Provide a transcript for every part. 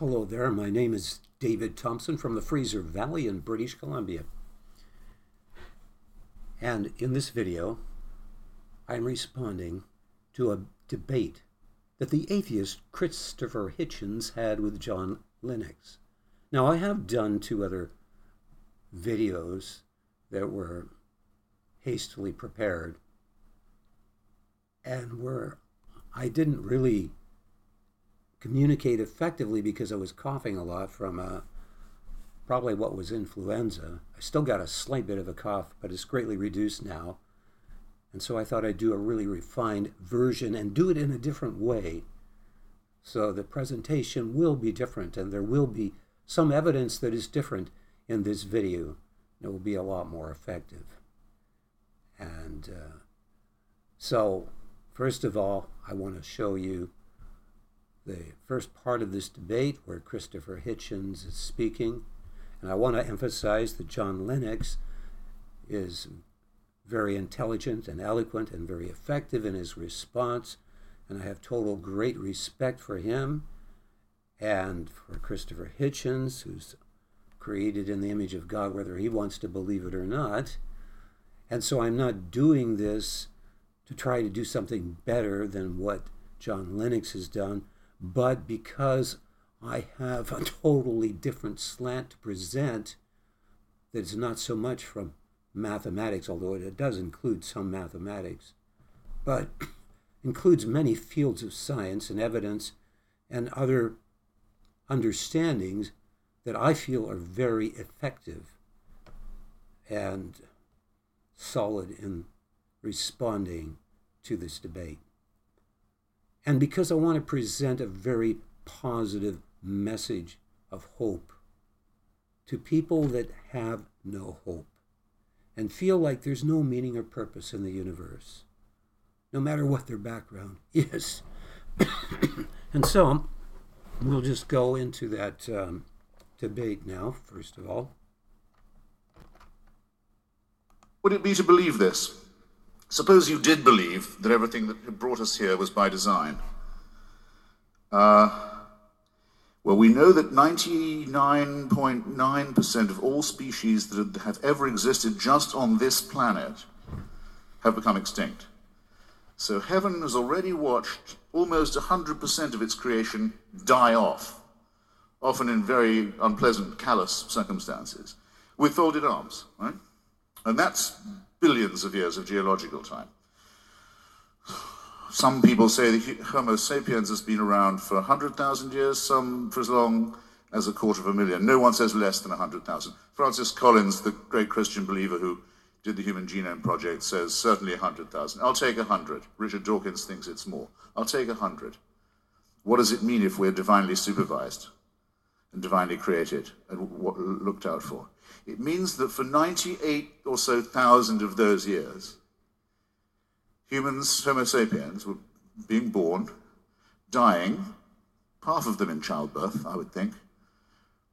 Hello there, my name is David Thomson from the Fraser Valley in British Columbia. And in this video, I'm responding to a debate that the atheist Christopher Hitchens had with John Lennox. Now, I have done two other videos that were hastily prepared and where I didn't really communicate effectively because I was coughing a lot from uh, probably what was influenza. I still got a slight bit of a cough, but it's greatly reduced now. And so I thought I'd do a really refined version and do it in a different way. So the presentation will be different and there will be some evidence that is different in this video. It will be a lot more effective. And uh, so, first of all, I want to show you the first part of this debate where Christopher Hitchens is speaking. And I want to emphasize that John Lennox is very intelligent and eloquent and very effective in his response. And I have total great respect for him and for Christopher Hitchens, who's created in the image of God, whether he wants to believe it or not. And so I'm not doing this to try to do something better than what John Lennox has done, but because I have a totally different slant to present that is not so much from mathematics, although it does include some mathematics, but includes many fields of science and evidence and other understandings that I feel are very effective and solid in responding to this debate. And because I want to present a very positive message of hope to people that have no hope and feel like there's no meaning or purpose in the universe, no matter what their background is. and so we'll just go into that um, debate now, first of all. Would it be to believe this? Suppose you did believe that everything that had brought us here was by design. Uh, well, we know that 99.9% of all species that have ever existed just on this planet have become extinct. So heaven has already watched almost 100% of its creation die off, often in very unpleasant, callous circumstances, with folded arms, right? And that's billions of years of geological time. Some people say that Homo sapiens has been around for 100,000 years, some for as long as a quarter of a million. No one says less than 100,000. Francis Collins, the great Christian believer who did the Human Genome Project, says certainly 100,000. I'll take 100. Richard Dawkins thinks it's more. I'll take 100. What does it mean if we're divinely supervised and divinely created and looked out for? It means that for 98 or so thousand of those years, humans, Homo sapiens, were being born, dying, half of them in childbirth, I would think.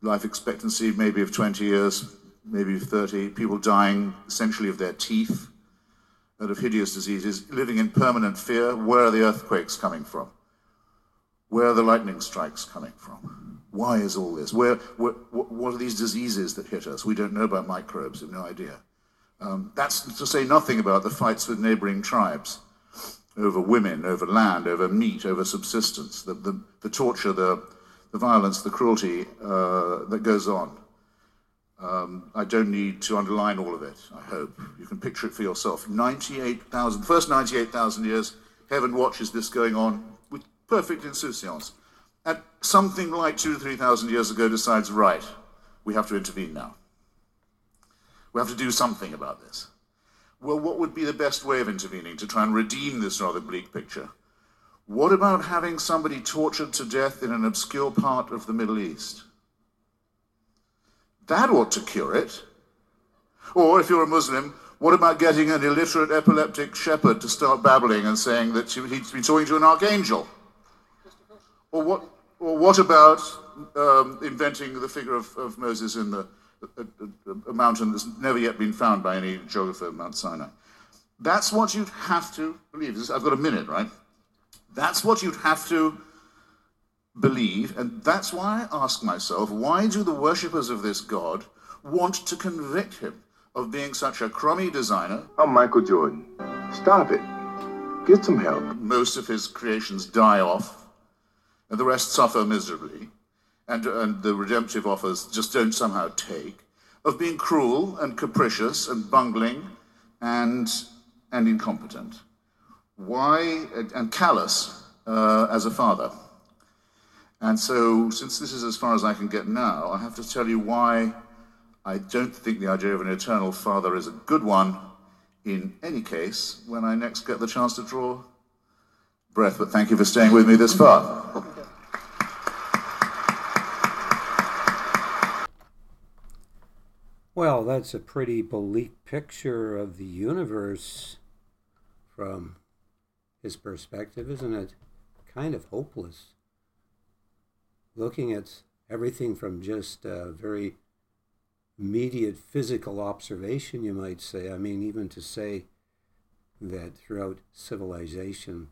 Life expectancy maybe of 20 years, maybe 30. People dying essentially of their teeth and of hideous diseases, living in permanent fear. Where are the earthquakes coming from? Where are the lightning strikes coming from? Why is all this? Where, where, what are these diseases that hit us? We don't know about microbes, we have no idea. Um, that's to say nothing about the fights with neighboring tribes over women, over land, over meat, over subsistence, the, the, the torture, the, the violence, the cruelty uh, that goes on. Um, I don't need to underline all of it, I hope. You can picture it for yourself. 98,000, first 98,000 years, heaven watches this going on with perfect insouciance at something like two to 3,000 years ago decides, right, we have to intervene now. We have to do something about this. Well, what would be the best way of intervening to try and redeem this rather bleak picture? What about having somebody tortured to death in an obscure part of the Middle East? That ought to cure it. Or if you're a Muslim, what about getting an illiterate epileptic shepherd to start babbling and saying that he's been talking to an archangel? Or what, or what about um, inventing the figure of, of Moses in the, a, a, a, mountain that's never yet been found by any geographer, Mount Sinai? That's what you'd have to believe. I've got a minute, right? That's what you'd have to believe, and that's why I ask myself, why do the worshippers of this God want to convict him of being such a crummy designer? I'm Michael Jordan. Stop it. Get some help. Most of his creations die off, and the rest suffer miserably, and, and the redemptive offers just don't somehow take, of being cruel and capricious and bungling and, and incompetent. Why, and callous uh, as a father. And so, since this is as far as I can get now, I have to tell you why I don't think the idea of an eternal father is a good one in any case when I next get the chance to draw breath. But thank you for staying with me this far. Well, that's a pretty bleak picture of the universe from his perspective, isn't it? Kind of hopeless. Looking at everything from just a very immediate physical observation, you might say. I mean, even to say that throughout civilization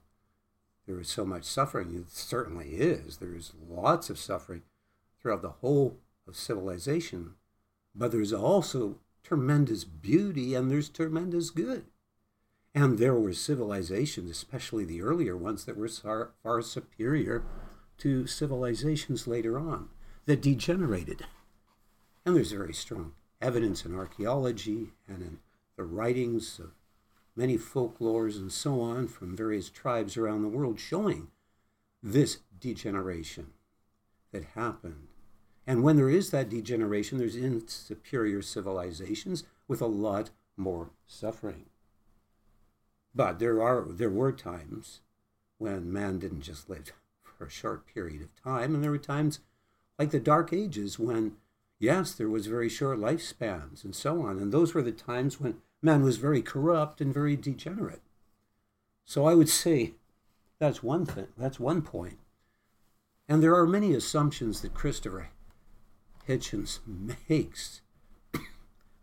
there is so much suffering, it certainly is. There is lots of suffering throughout the whole of civilization but there's also tremendous beauty and there's tremendous good. And there were civilizations, especially the earlier ones, that were far, far superior to civilizations later on that degenerated. And there's very strong evidence in archaeology and in the writings of many folklores and so on from various tribes around the world showing this degeneration that happened and when there is that degeneration, there's superior civilizations with a lot more suffering. But there are there were times when man didn't just live for a short period of time, and there were times like the Dark Ages when yes, there was very short lifespans and so on, and those were the times when man was very corrupt and very degenerate. So I would say that's one thing. That's one point. And there are many assumptions that Christopher Hitchens makes.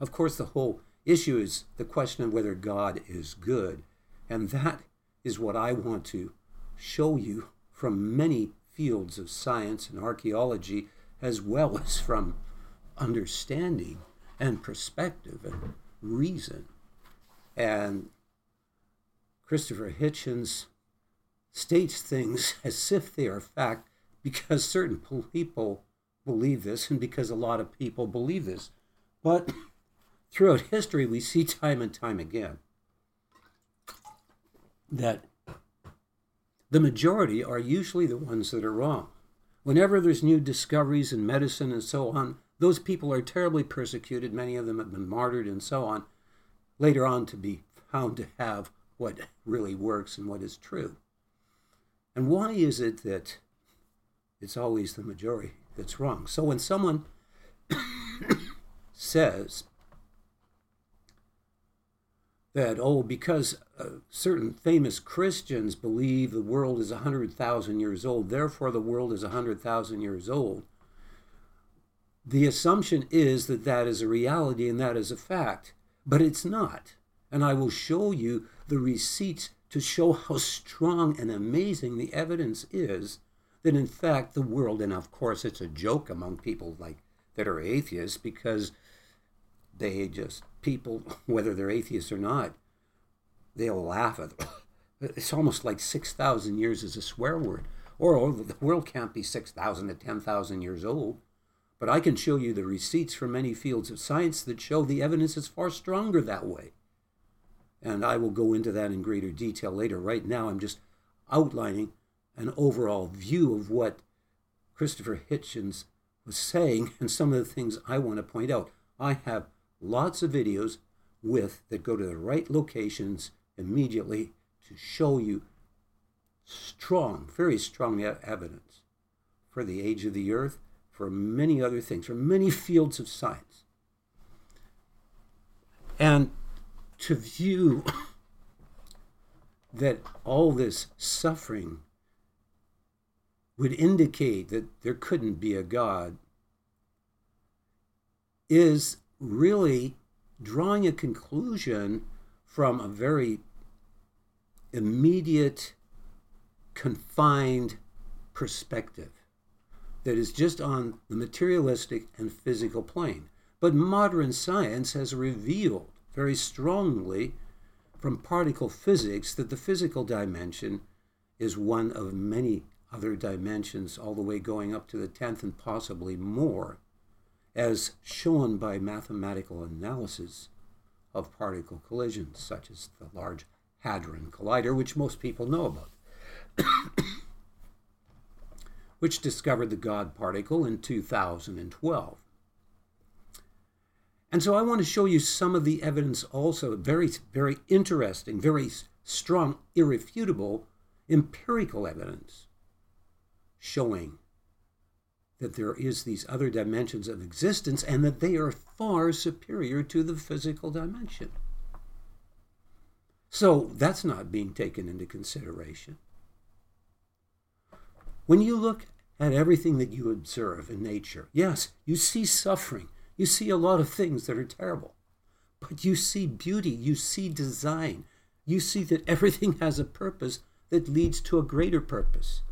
of course, the whole issue is the question of whether God is good. And that is what I want to show you from many fields of science and archaeology, as well as from understanding and perspective and reason. And Christopher Hitchens states things as if they are fact because certain people believe this and because a lot of people believe this. But throughout history, we see time and time again that the majority are usually the ones that are wrong. Whenever there's new discoveries in medicine and so on, those people are terribly persecuted. Many of them have been martyred and so on, later on to be found to have what really works and what is true. And why is it that it's always the majority? That's wrong. So when someone says that, oh, because uh, certain famous Christians believe the world is 100,000 years old, therefore the world is 100,000 years old, the assumption is that that is a reality and that is a fact. But it's not. And I will show you the receipts to show how strong and amazing the evidence is that in fact the world, and of course it's a joke among people like that are atheists because they just people, whether they're atheists or not, they'll laugh at. Them. It's almost like six thousand years is a swear word, or oh, the world can't be six thousand to ten thousand years old. But I can show you the receipts from many fields of science that show the evidence is far stronger that way. And I will go into that in greater detail later. Right now, I'm just outlining an overall view of what Christopher Hitchens was saying and some of the things I want to point out. I have lots of videos with that go to the right locations immediately to show you strong, very strong evidence for the age of the earth, for many other things, for many fields of science. And to view that all this suffering would indicate that there couldn't be a God is really drawing a conclusion from a very immediate, confined perspective. that is just on the materialistic and physical plane. But modern science has revealed very strongly from particle physics that the physical dimension is one of many other dimensions, all the way going up to the 10th and possibly more, as shown by mathematical analysis of particle collisions, such as the Large Hadron Collider, which most people know about, which discovered the God particle in 2012. And so I want to show you some of the evidence also, very, very interesting, very strong, irrefutable empirical evidence showing that there is these other dimensions of existence and that they are far superior to the physical dimension. So that's not being taken into consideration. When you look at everything that you observe in nature, yes, you see suffering, you see a lot of things that are terrible, but you see beauty, you see design, you see that everything has a purpose that leads to a greater purpose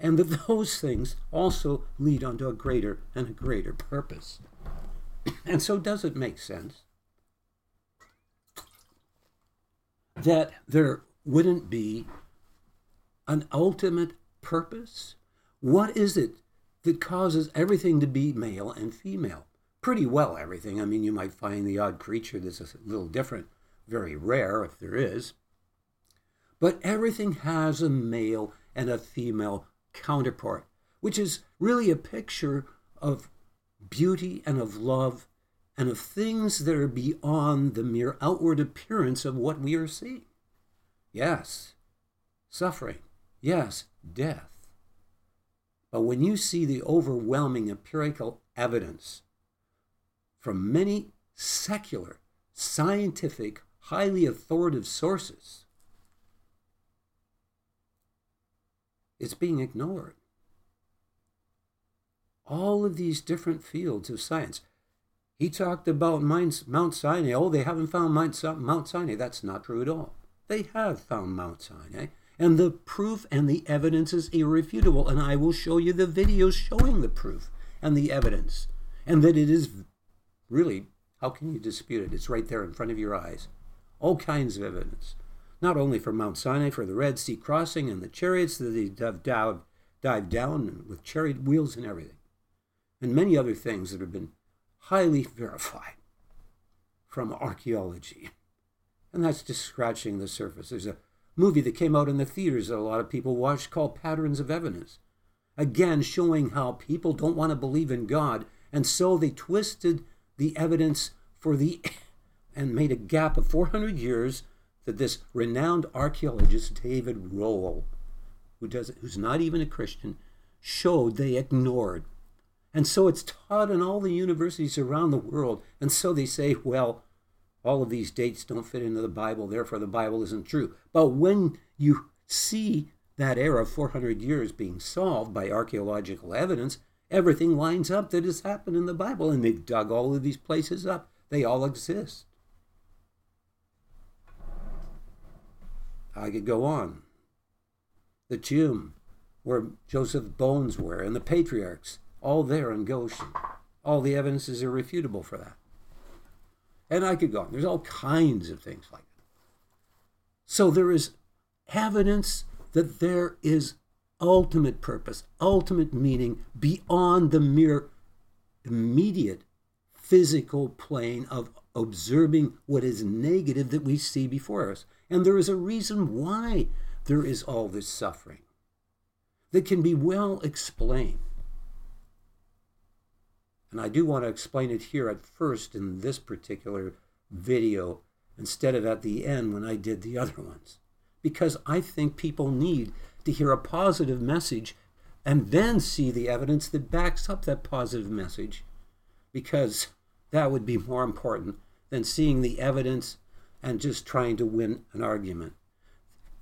and that those things also lead onto a greater and a greater purpose. And so, does it make sense that there wouldn't be an ultimate purpose? What is it that causes everything to be male and female? Pretty well everything. I mean, you might find the odd creature that's a little different, very rare if there is. But everything has a male and a female counterpart, which is really a picture of beauty and of love and of things that are beyond the mere outward appearance of what we are seeing. Yes, suffering. Yes, death. But when you see the overwhelming empirical evidence from many secular, scientific, highly authoritative sources, it's being ignored. All of these different fields of science. He talked about Mount Sinai. Oh, they haven't found Mount Sinai. That's not true at all. They have found Mount Sinai. And the proof and the evidence is irrefutable. And I will show you the videos showing the proof and the evidence. And that it is really, how can you dispute it? It's right there in front of your eyes. All kinds of evidence not only for Mount Sinai, for the Red Sea crossing and the chariots that they dive, dive, dive down with chariot wheels and everything, and many other things that have been highly verified from archaeology. And that's just scratching the surface. There's a movie that came out in the theaters that a lot of people watched called Patterns of Evidence. Again, showing how people don't want to believe in God, and so they twisted the evidence for the and made a gap of 400 years that this renowned archaeologist David Rohl, who does who's not even a Christian, showed they ignored. And so it's taught in all the universities around the world. And so they say, well, all of these dates don't fit into the Bible, therefore the Bible isn't true. But when you see that era of 400 years being solved by archaeological evidence, everything lines up that has happened in the Bible. And they've dug all of these places up. They all exist. I could go on. The tomb where Joseph's bones were and the patriarchs, all there in Goshen. All the evidence is irrefutable for that. And I could go on. There's all kinds of things like that. So there is evidence that there is ultimate purpose, ultimate meaning beyond the mere immediate physical plane of observing what is negative that we see before us. And there is a reason why there is all this suffering that can be well explained. And I do want to explain it here at first in this particular video instead of at the end when I did the other ones. Because I think people need to hear a positive message and then see the evidence that backs up that positive message. Because that would be more important than seeing the evidence and just trying to win an argument.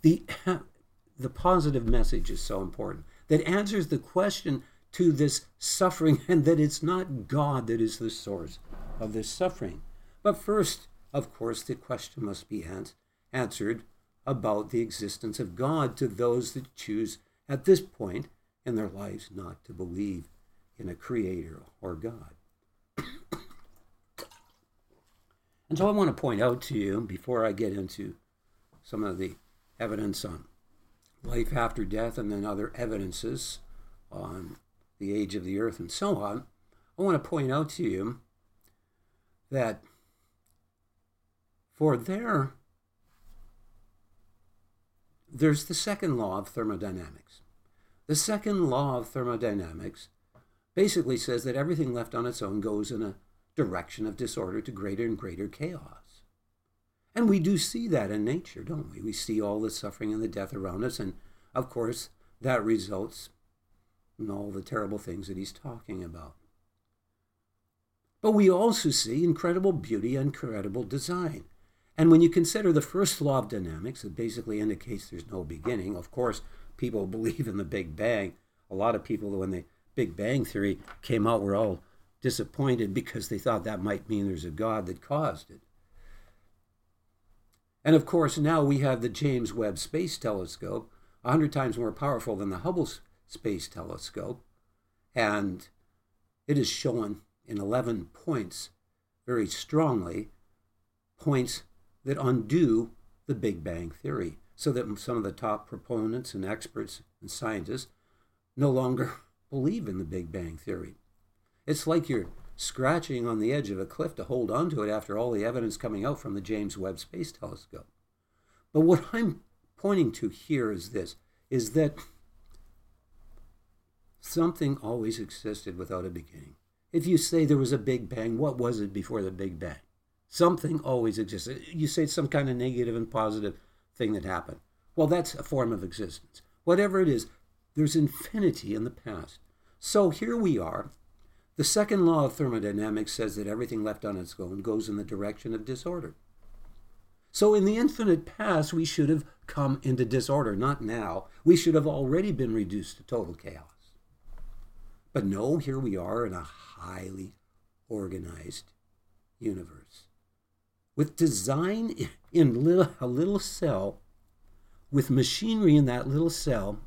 The, the positive message is so important that answers the question to this suffering and that it's not God that is the source of this suffering. But first, of course, the question must be answered about the existence of God to those that choose at this point in their lives not to believe in a creator or God. and so I want to point out to you, before I get into some of the evidence on life after death and then other evidences on the age of the earth and so on, I want to point out to you that for there, there's the second law of thermodynamics. The second law of thermodynamics basically says that everything left on its own goes in a direction of disorder to greater and greater chaos. And we do see that in nature, don't we? We see all the suffering and the death around us, and of course, that results in all the terrible things that he's talking about. But we also see incredible beauty and incredible design. And when you consider the first law of dynamics, it basically indicates there's no beginning. Of course, people believe in the Big Bang. A lot of people, when the Big Bang Theory came out, were all disappointed because they thought that might mean there's a God that caused it. And of course, now we have the James Webb Space Telescope, 100 times more powerful than the Hubble Space Telescope. And it is shown in 11 points very strongly, points that undo the Big Bang Theory, so that some of the top proponents and experts and scientists no longer believe in the Big Bang Theory. It's like you're scratching on the edge of a cliff to hold onto it after all the evidence coming out from the James Webb Space Telescope. But what I'm pointing to here is this is that something always existed without a beginning. If you say there was a Big Bang, what was it before the Big Bang? Something always existed. You say some kind of negative and positive thing that happened. Well, that's a form of existence. Whatever it is, there's infinity in the past. So here we are. The second law of thermodynamics says that everything left on its own goes in the direction of disorder. So in the infinite past, we should have come into disorder, not now. We should have already been reduced to total chaos. But no, here we are in a highly organized universe with design in little, a little cell, with machinery in that little cell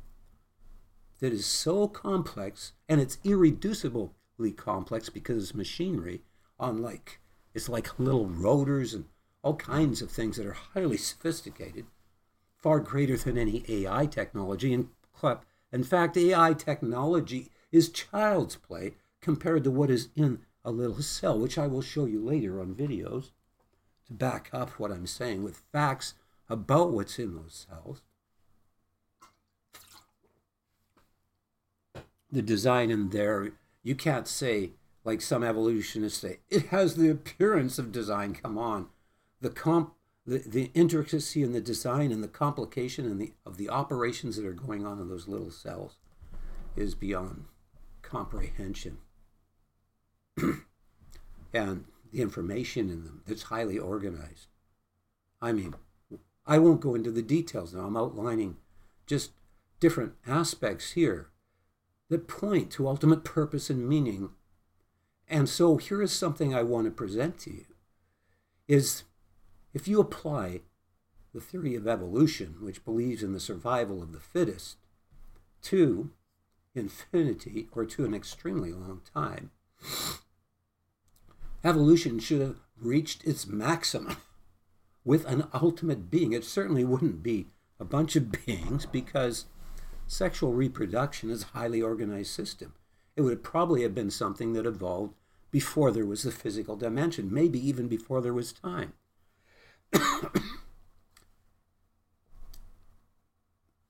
that is so complex and it's irreducibly complex because it's machinery on like it's like little rotors and all kinds of things that are highly sophisticated far greater than any ai technology. And in fact ai technology is child's play compared to what is in a little cell which i will show you later on videos to back up what i'm saying with facts about what's in those cells. The design in there, you can't say, like some evolutionists say, it has the appearance of design. Come on. The comp the, the intricacy in the design and the complication and the of the operations that are going on in those little cells is beyond comprehension. and the information in them that's highly organized. I mean, I won't go into the details now. I'm outlining just different aspects here that point to ultimate purpose and meaning. And so here is something I want to present to you is if you apply the theory of evolution, which believes in the survival of the fittest, to infinity or to an extremely long time, evolution should have reached its maximum with an ultimate being. It certainly wouldn't be a bunch of beings because sexual reproduction is a highly organized system. It would probably have been something that evolved before there was a physical dimension, maybe even before there was time.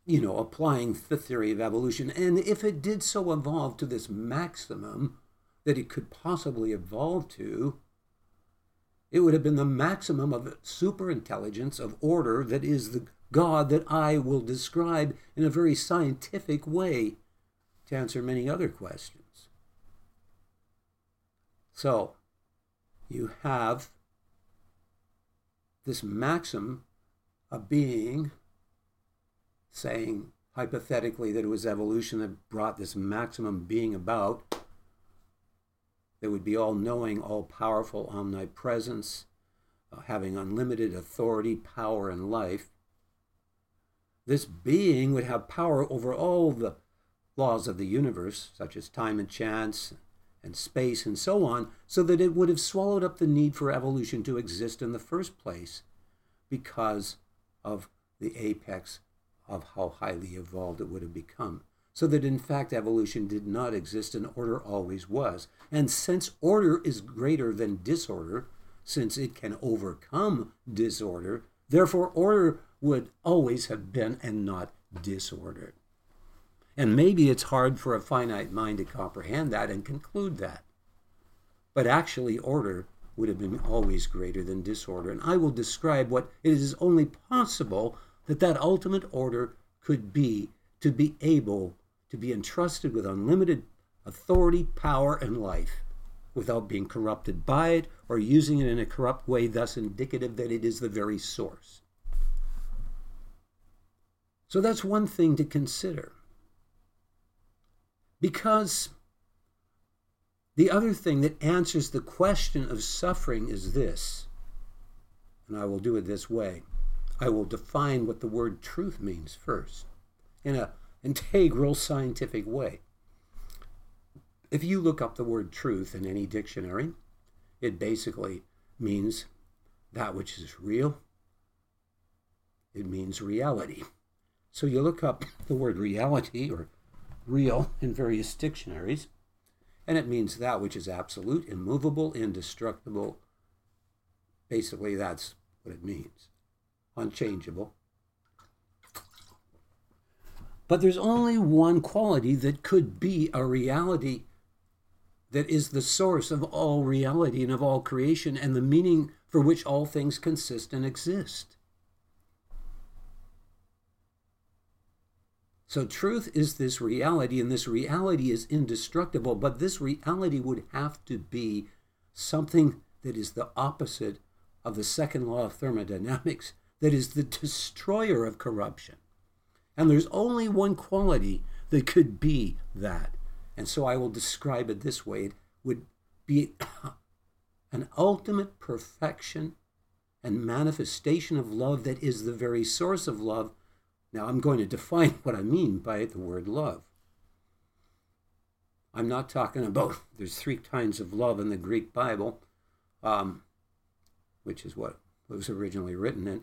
you know, applying the theory of evolution. And if it did so evolve to this maximum that it could possibly evolve to, it would have been the maximum of superintelligence, of order that is the God that I will describe in a very scientific way to answer many other questions. So, you have this maxim of being saying hypothetically that it was evolution that brought this maximum being about that would be all knowing, all powerful, omnipresence, uh, having unlimited authority, power, and life this being would have power over all the, laws of the universe, such as time and chance and space and so on, so that it would have swallowed up the need for evolution to exist in the first place because of the apex of how highly evolved it would have become. So that in fact evolution did not exist and order always was. And since order is greater than disorder, since it can overcome disorder, therefore order would always have been and not disorder. And maybe it's hard for a finite mind to comprehend that and conclude that. But actually, order would have been always greater than disorder. And I will describe what it is only possible that that ultimate order could be to be able to be entrusted with unlimited authority, power, and life without being corrupted by it or using it in a corrupt way, thus indicative that it is the very source. So that's one thing to consider. Because the other thing that answers the question of suffering is this, and I will do it this way. I will define what the word truth means first in an integral scientific way. If you look up the word truth in any dictionary, it basically means that which is real. It means reality. So you look up the word reality or real in various dictionaries, and it means that which is absolute, immovable, indestructible. Basically, that's what it means unchangeable. But there's only one quality that could be a reality that is the source of all reality and of all creation and the meaning for which all things consist and exist. So, truth is this reality, and this reality is indestructible, but this reality would have to be something that is the opposite of the second law of thermodynamics, that is the destroyer of corruption. And there's only one quality that could be that. And so I will describe it this way it would be an ultimate perfection and manifestation of love that is the very source of love now, I'm going to define what I mean by the word love. I'm not talking about, there's three kinds of love in the Greek Bible, um, which is what was originally written in.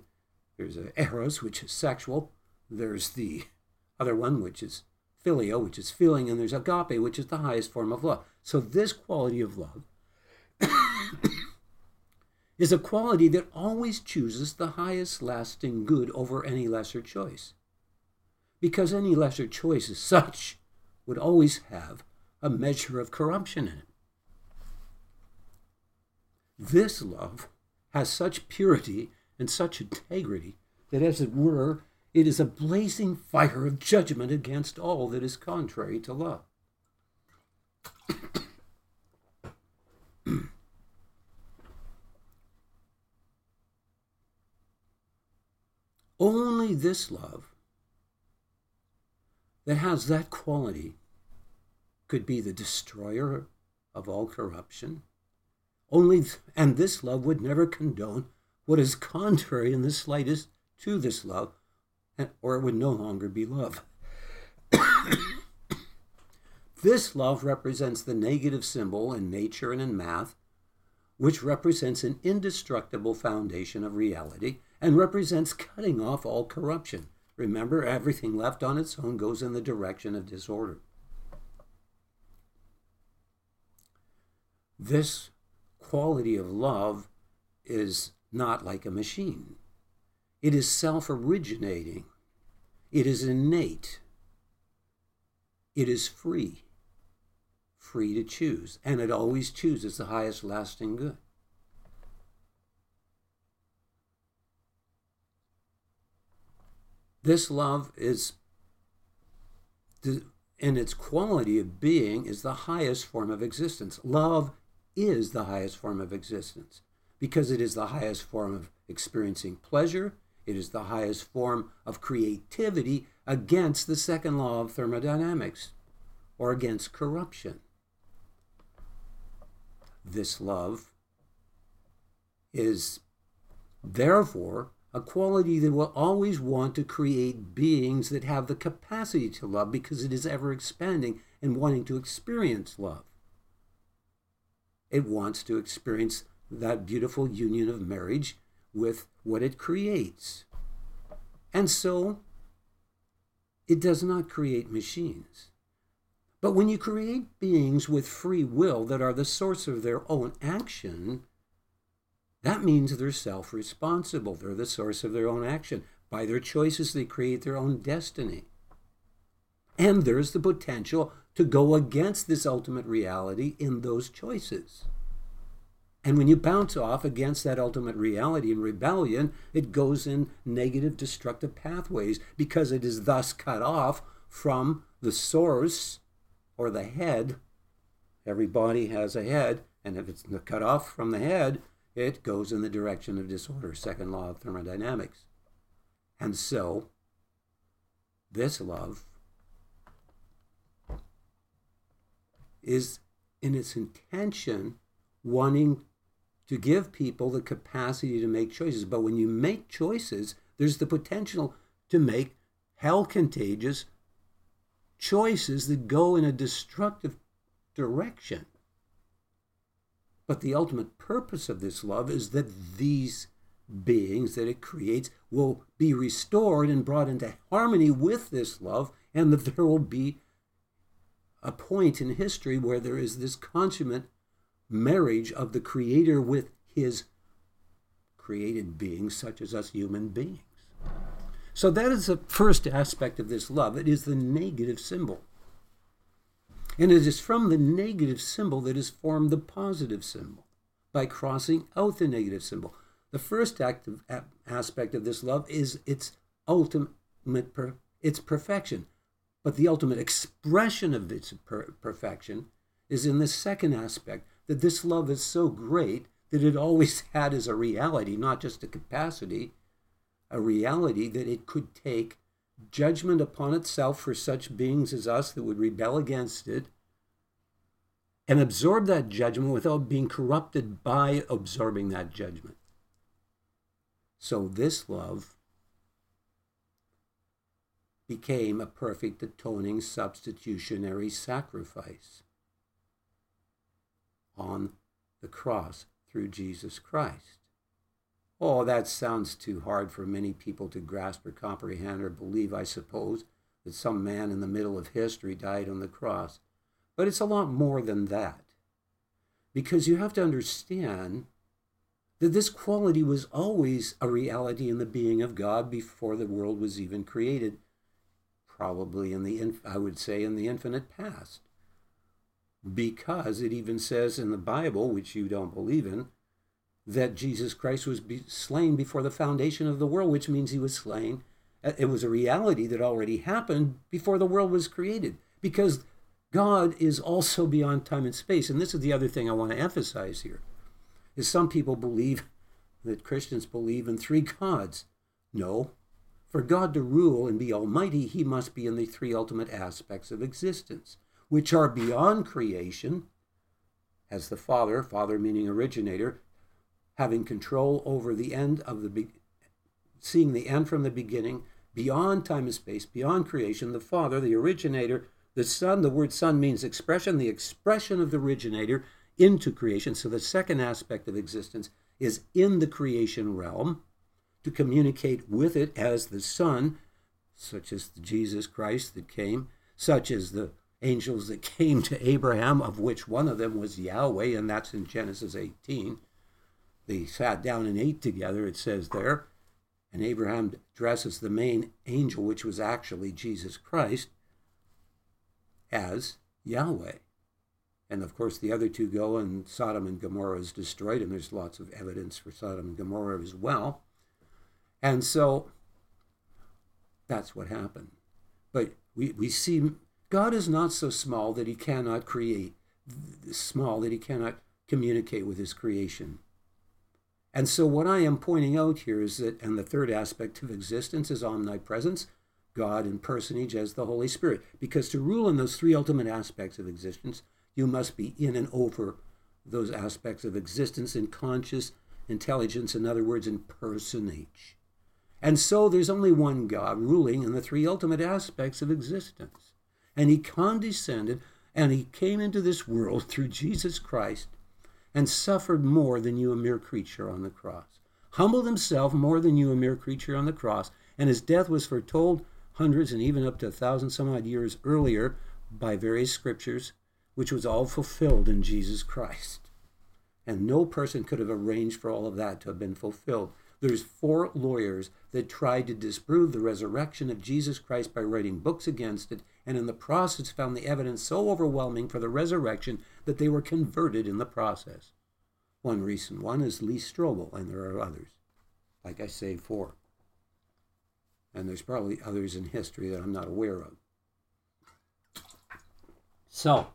There's eros, which is sexual. There's the other one, which is phileo, which is feeling. And there's agape, which is the highest form of love. So, this quality of love is a quality that always chooses the highest lasting good over any lesser choice. Because any lesser choice as such would always have a measure of corruption in it. This love has such purity and such integrity that, as it were, it is a blazing fire of judgment against all that is contrary to love. Only this love that has that quality could be the destroyer of all corruption. Only, th- and this love would never condone what is contrary in the slightest to this love, or it would no longer be love. this love represents the negative symbol in nature and in math, which represents an indestructible foundation of reality and represents cutting off all corruption. Remember, everything left on its own goes in the direction of disorder. This quality of love is not like a machine. It is self originating. It is innate. It is free. Free to choose. And it always chooses the highest lasting good. This love is, in its quality of being, is the highest form of existence. Love is the highest form of existence because it is the highest form of experiencing pleasure. It is the highest form of creativity against the second law of thermodynamics or against corruption. This love is therefore a quality that will always want to create beings that have the capacity to love because it is ever expanding and wanting to experience love. It wants to experience that beautiful union of marriage with what it creates. And so it does not create machines. But when you create beings with free will that are the source of their own action, that means they're self responsible. They're the source of their own action. By their choices, they create their own destiny. And there's the potential to go against this ultimate reality in those choices. And when you bounce off against that ultimate reality in rebellion, it goes in negative, destructive pathways because it is thus cut off from the source or the head. Every body has a head, and if it's cut off from the head, it goes in the direction of disorder, second law of thermodynamics. And so, this love is in its intention wanting to give people the capacity to make choices. But when you make choices, there's the potential to make hell contagious choices that go in a destructive direction. But the ultimate purpose of this love is that these beings that it creates will be restored and brought into harmony with this love, and that there will be a point in history where there is this consummate marriage of the Creator with His created beings, such as us human beings. So that is the first aspect of this love. It is the negative symbol. And it is from the negative symbol that is formed the positive symbol by crossing out the negative symbol. The first aspect of this love is its ultimate its perfection. But the ultimate expression of its per- perfection is in the second aspect that this love is so great that it always had as a reality, not just a capacity, a reality that it could take judgment upon itself for such beings as us that would rebel against it and absorb that judgment without being corrupted by absorbing that judgment. So, this love became a perfect atoning substitutionary sacrifice on the cross through Jesus Christ. Oh, that sounds too hard for many people to grasp or comprehend or believe, I suppose, that some man in the middle of history died on the cross. But it's a lot more than that. Because you have to understand that this quality was always a reality in the being of God before the world was even created, probably in the, I would say, in the infinite past. Because it even says in the Bible, which you don't believe in, that Jesus Christ was be slain before the foundation of the world, which means he was slain. Uh, it was a reality that already happened before the world was created because God is also beyond time and space. And this is the other thing I want to emphasize here is some people believe that Christians believe in three gods. No. For God to rule and be almighty, he must be in the three ultimate aspects of existence, which are beyond creation, as the Father, Father meaning originator, having control over the end of the be- seeing the end from the beginning, beyond time and space, beyond creation, the Father, the originator, the Son, the word Son means expression, the expression of the originator into creation. So the second aspect of existence is in the creation realm to communicate with it as the Son, such as Jesus Christ that came, such as the angels that came to Abraham, of which one of them was Yahweh, and that's in Genesis 18 they sat down and ate together, it says there. And Abraham dresses the main angel, which was actually Jesus Christ, as Yahweh. And of course, the other two go, and Sodom and Gomorrah is destroyed, and there's lots of evidence for Sodom and Gomorrah as well. And so that's what happened. But we, we see God is not so small that he cannot create, small that he cannot communicate with his creation. And so, what I am pointing out here is that, and the third aspect of existence is omnipresence, God in personage as the Holy Spirit. Because to rule in those three ultimate aspects of existence, you must be in and over those aspects of existence in conscious intelligence, in other words, in personage. And so there's only one God ruling in the three ultimate aspects of existence. And he condescended and he came into this world through Jesus Christ and suffered more than you, a mere creature, on the cross. Humbled himself more than you, a mere creature, on the cross. And his death was foretold hundreds and even up to a thousand some odd years earlier by various scriptures, which was all fulfilled in Jesus Christ. And no person could have arranged for all of that to have been fulfilled. There's four lawyers that tried to disprove the resurrection of Jesus Christ by writing books against it, and in the process found the evidence so overwhelming for the resurrection that they were converted in the process. One recent one is Lee Strobel, and there are others. Like I say, four. And there's probably others in history that I'm not aware of. So,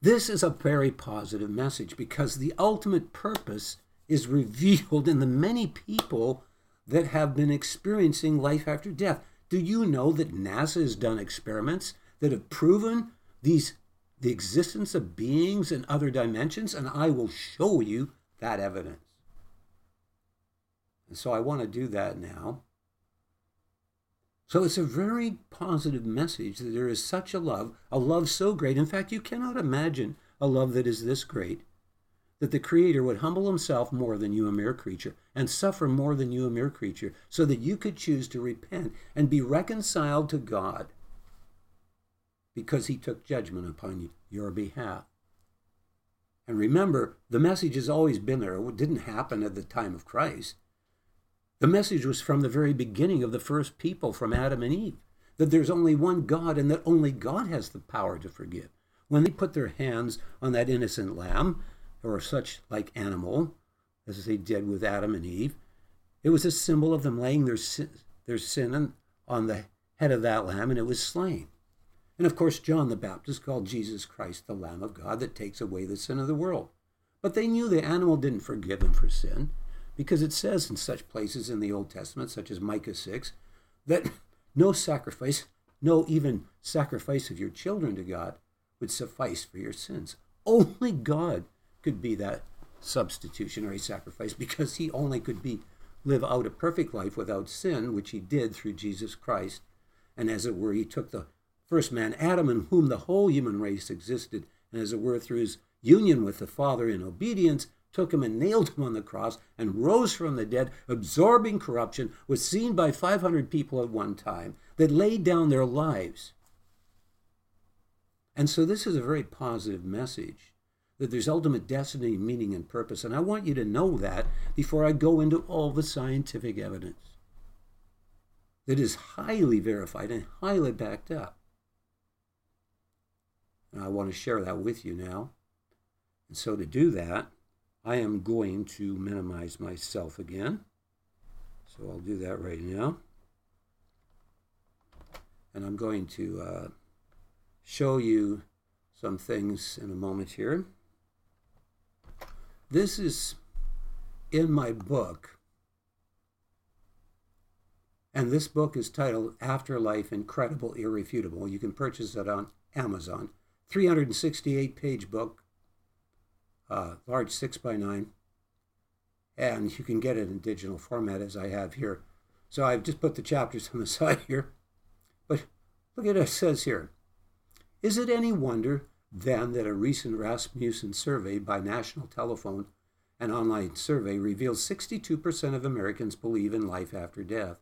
this is a very positive message because the ultimate purpose is revealed in the many people that have been experiencing life after death. Do you know that NASA has done experiments that have proven these the existence of beings in other dimensions? And I will show you that evidence. And so I want to do that now. So it's a very positive message that there is such a love, a love so great. In fact, you cannot imagine a love that is this great that the Creator would humble himself more than you, a mere creature, and suffer more than you, a mere creature, so that you could choose to repent and be reconciled to God because he took judgment upon you, your behalf. And remember, the message has always been there. It didn't happen at the time of Christ. The message was from the very beginning of the first people, from Adam and Eve, that there's only one God and that only God has the power to forgive. When they put their hands on that innocent lamb or such like animal, as they did with Adam and Eve, it was a symbol of them laying their sin, their sin on the head of that lamb and it was slain. And of course, John the Baptist called Jesus Christ the Lamb of God that takes away the sin of the world. But they knew the animal didn't forgive them for sin because it says in such places in the Old Testament, such as Micah 6, that no sacrifice, no even sacrifice of your children to God, would suffice for your sins. Only God could be that substitutionary sacrifice because he only could be live out a perfect life without sin, which he did through Jesus Christ. And as it were, he took the first man, Adam, in whom the whole human race existed, and as it were, through his union with the Father in obedience, took him and nailed him on the cross and rose from the dead, absorbing corruption, was seen by 500 people at one time that laid down their lives. And so this is a very positive message that there's ultimate destiny, meaning, and purpose. And I want you to know that before I go into all the scientific evidence that is highly verified and highly backed up. And I want to share that with you now. And so to do that, I am going to minimize myself again. So I'll do that right now. And I'm going to uh, show you some things in a moment here. This is in my book. And this book is titled Afterlife Incredible Irrefutable. You can purchase it on Amazon. 368 page book uh, large 6 by 9 and you can get it in digital format as I have here. So I've just put the chapters on the side here. But look at what it says here. Is it any wonder then that a recent Rasmussen survey by National Telephone and online survey reveals 62% of Americans believe in life after death,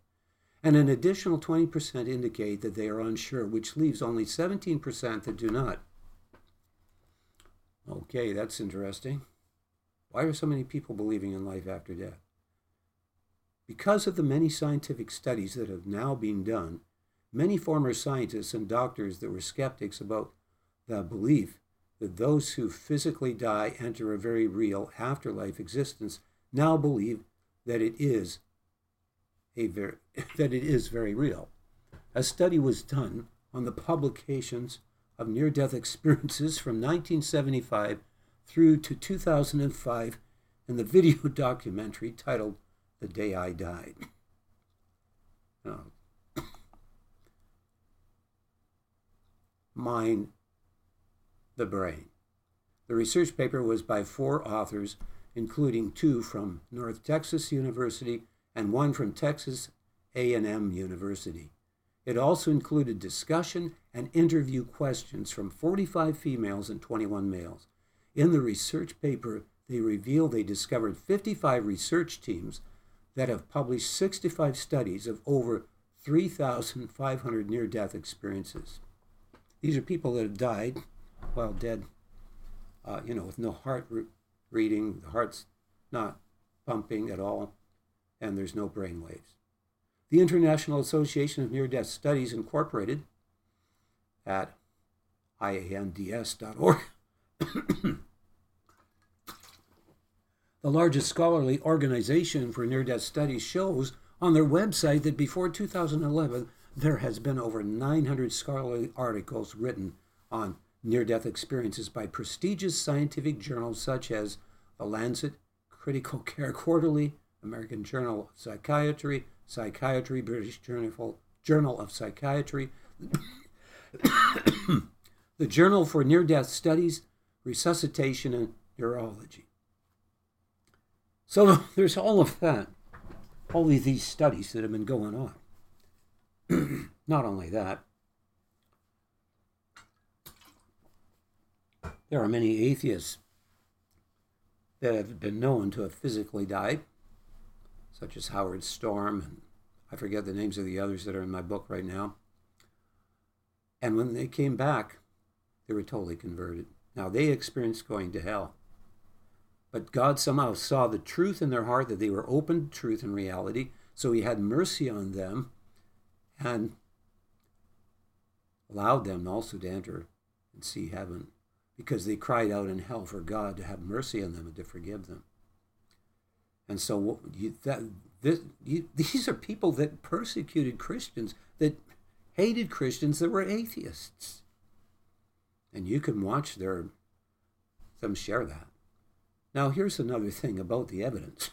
and an additional 20% indicate that they are unsure, which leaves only 17% that do not. Okay, that's interesting. Why are so many people believing in life after death? Because of the many scientific studies that have now been done, many former scientists and doctors that were skeptics about the belief that those who physically die enter a very real afterlife existence now believe that it is a very that it is very real. A study was done on the publications of near death experiences from 1975 through to 2005 in the video documentary titled The Day I Died. Oh. Mind the Brain. The research paper was by four authors, including two from North Texas University and one from Texas A&M University. It also included discussion and interview questions from 45 females and 21 males. In the research paper, they reveal they discovered 55 research teams that have published 65 studies of over 3,500 near death experiences. These are people that have died while dead, uh, you know, with no heart re- reading, the heart's not pumping at all, and there's no brain waves. The International Association of Near Death Studies Incorporated at iands.org. the largest scholarly organization for near death studies shows on their website that before 2011, there has been over 900 scholarly articles written on near death experiences by prestigious scientific journals such as The Lancet, Critical Care Quarterly, American Journal of Psychiatry, Psychiatry, British Journal, Journal of Psychiatry, the Journal for Near Death Studies, Resuscitation, and Neurology. So there's all of that, all of these studies that have been going on. Not only that, there are many atheists that have been known to have physically died, such as Howard Storm, and I forget the names of the others that are in my book right now. And when they came back, they were totally converted. Now, they experienced going to hell. But God somehow saw the truth in their heart that they were open to truth and reality. So He had mercy on them and allowed them also to enter and see heaven because they cried out in hell for God to have mercy on them and to forgive them. And so you, that, this, you, these are people that persecuted Christians, that hated Christians that were atheists. And you can watch their them share that. Now here's another thing about the evidence.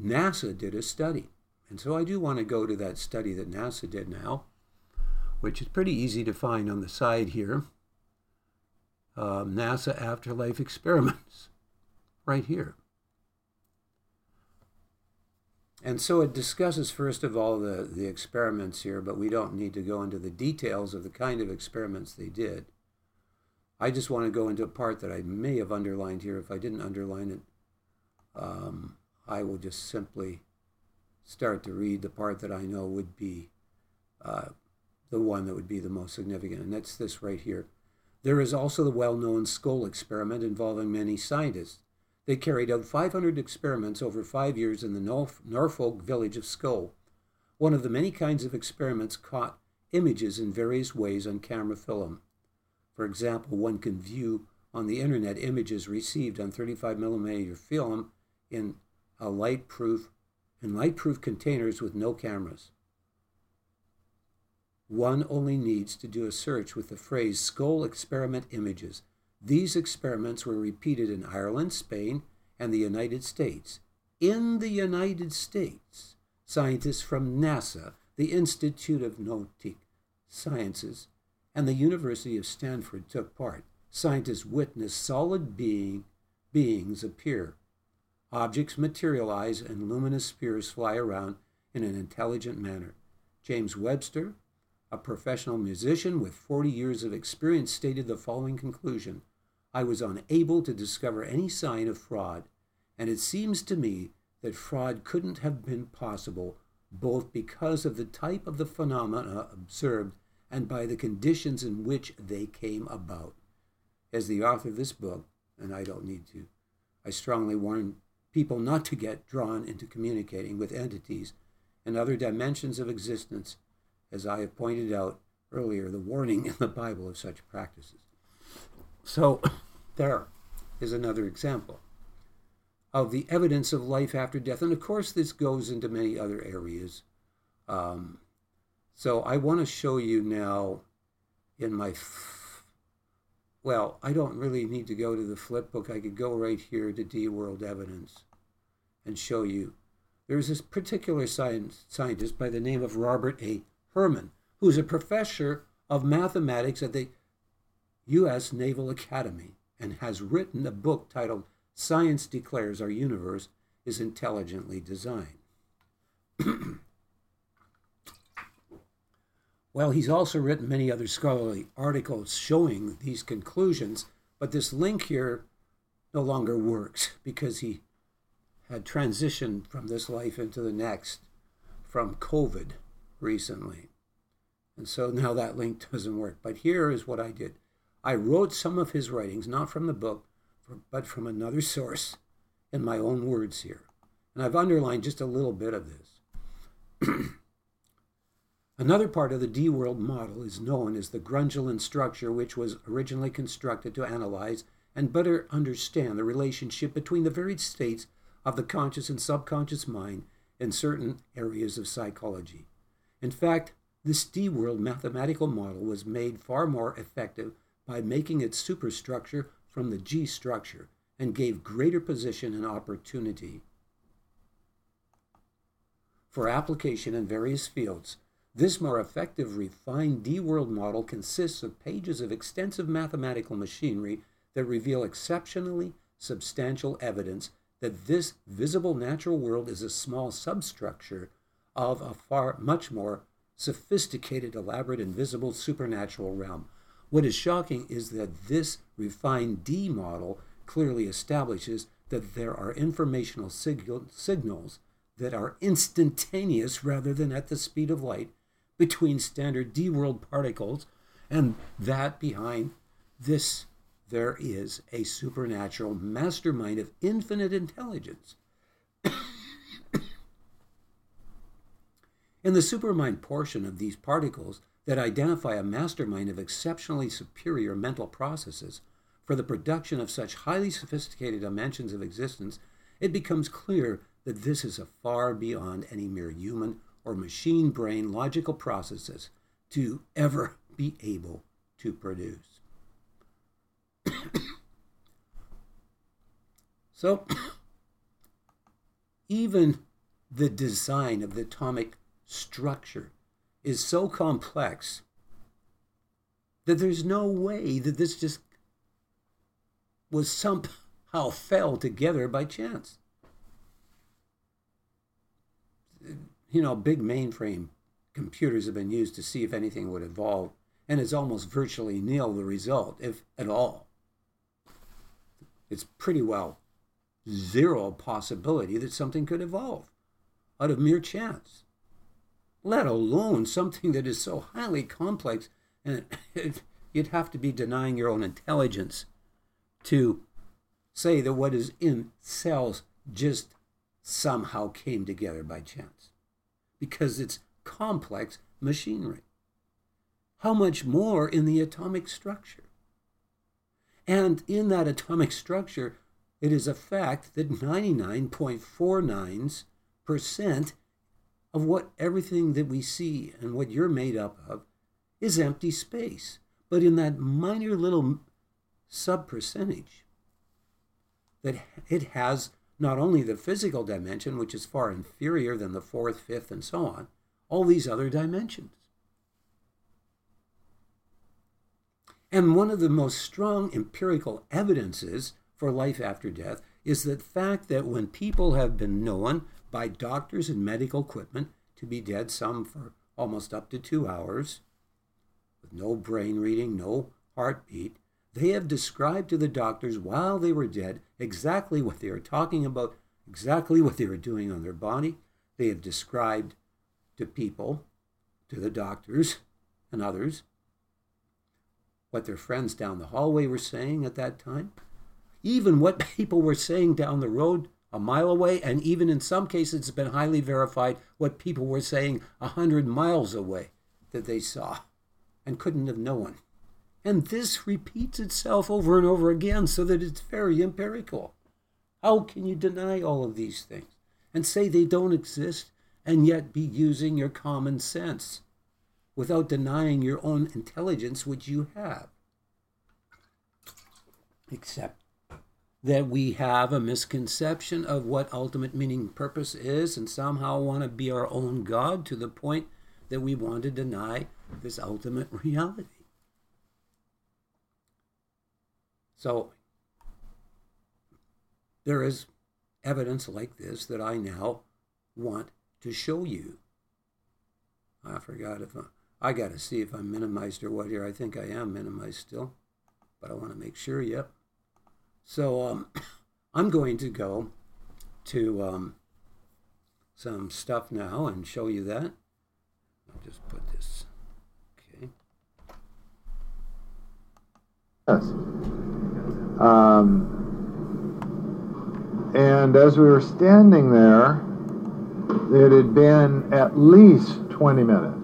NASA did a study. And so I do want to go to that study that NASA did now, which is pretty easy to find on the side here. Um, NASA Afterlife Experiments, right here. And so it discusses, first of all, the, the experiments here, but we don't need to go into the details of the kind of experiments they did. I just want to go into a part that I may have underlined here. If I didn't underline it, um, I will just simply start to read the part that I know would be uh, the one that would be the most significant, and that's this right here. There is also the well known Scole experiment involving many scientists. They carried out 500 experiments over five years in the Norfolk village of Scole. One of the many kinds of experiments caught images in various ways on camera film. For example, one can view on the internet images received on 35 millimeter film in a light-proof in light-proof containers with no cameras. One only needs to do a search with the phrase Scole experiment images these experiments were repeated in Ireland, Spain, and the United States. In the United States, scientists from NASA, the Institute of Noetic Sciences, and the University of Stanford took part. Scientists witnessed solid being, beings appear. Objects materialize and luminous spheres fly around in an intelligent manner. James Webster, a professional musician with 40 years of experience, stated the following conclusion I was unable to discover any sign of fraud, and it seems to me that fraud couldn't have been possible both because of the type of the phenomena observed and by the conditions in which they came about. As the author of this book, and I don't need to, I strongly warn people not to get drawn into communicating with entities and other dimensions of existence, as I have pointed out earlier, the warning in the Bible of such practices. So, there is another example of the evidence of life after death. And of course, this goes into many other areas. Um, so, I want to show you now in my. F- well, I don't really need to go to the flip book. I could go right here to D World Evidence and show you. There's this particular science, scientist by the name of Robert A. Herrmann, who's a professor of mathematics at the U.S. Naval Academy and has written a book titled Science Declares Our Universe is Intelligently Designed. well, he's also written many other scholarly articles showing these conclusions, but this link here no longer works because he had transitioned from this life into the next from COVID recently. And so now that link doesn't work. But here is what I did I wrote some of his writings, not from the book, but from another source in my own words here. And I've underlined just a little bit of this. Another part of the D world model is known as the Grundlegend structure, which was originally constructed to analyze and better understand the relationship between the varied states of the conscious and subconscious mind in certain areas of psychology. In fact, this D world mathematical model was made far more effective by making its superstructure from the G structure and gave greater position and opportunity for application in various fields. This more effective refined D world model consists of pages of extensive mathematical machinery that reveal exceptionally substantial evidence that this visible natural world is a small substructure of a far much more sophisticated, elaborate, invisible supernatural realm. What is shocking is that this refined D model clearly establishes that there are informational signals that are instantaneous rather than at the speed of light between standard D world particles, and that behind this there is a supernatural mastermind of infinite intelligence. In the supermind portion of these particles that identify a mastermind of exceptionally superior mental processes for the production of such highly sophisticated dimensions of existence, it becomes clear that this is a far beyond any mere human or machine brain logical processes to ever be able to produce. so, even the design of the atomic structure is so complex that there's no way that this just was somehow fell together by chance. You know, big mainframe computers have been used to see if anything would evolve, and it's almost virtually nil the result, if at all it's pretty well zero possibility that something could evolve out of mere chance, let alone something that is so highly complex and you'd have to be denying your own intelligence to say that what is in cells just somehow came together by chance because it's complex machinery. How much more in the atomic structure? And in that atomic structure, it is a fact that 99.49% of what everything that we see and what you're made up of is empty space. But in that minor little sub percentage, that it has not only the physical dimension, which is far inferior than the fourth, fifth, and so on, all these other dimensions. And one of the most strong empirical evidences for life after death is the fact that when people have been known by doctors and medical equipment to be dead, some for almost up to two hours, with no brain reading, no heartbeat, they have described to the doctors while they were dead exactly what they were talking about, exactly what they were doing on their body. They have described to people, to the doctors and others, what their friends down the hallway were saying at that time, even what people were saying down the road a mile away, and even in some cases, it's been highly verified what people were saying a hundred miles away that they saw and couldn't have known. And this repeats itself over and over again so that it's very empirical. How can you deny all of these things and say they don't exist and yet be using your common sense? without denying your own intelligence, which you have. Except that we have a misconception of what ultimate meaning purpose is and somehow want to be our own God to the point that we want to deny this ultimate reality. So, there is evidence like this that I now want to show you. I forgot if I, I got to see if I'm minimized or what here. I think I am minimized still, but I want to make sure. Yep. So um, I'm going to go to um, some stuff now and show you that. I'll just put this. Okay. Yes. Um, and as we were standing there, it had been at least 20 minutes.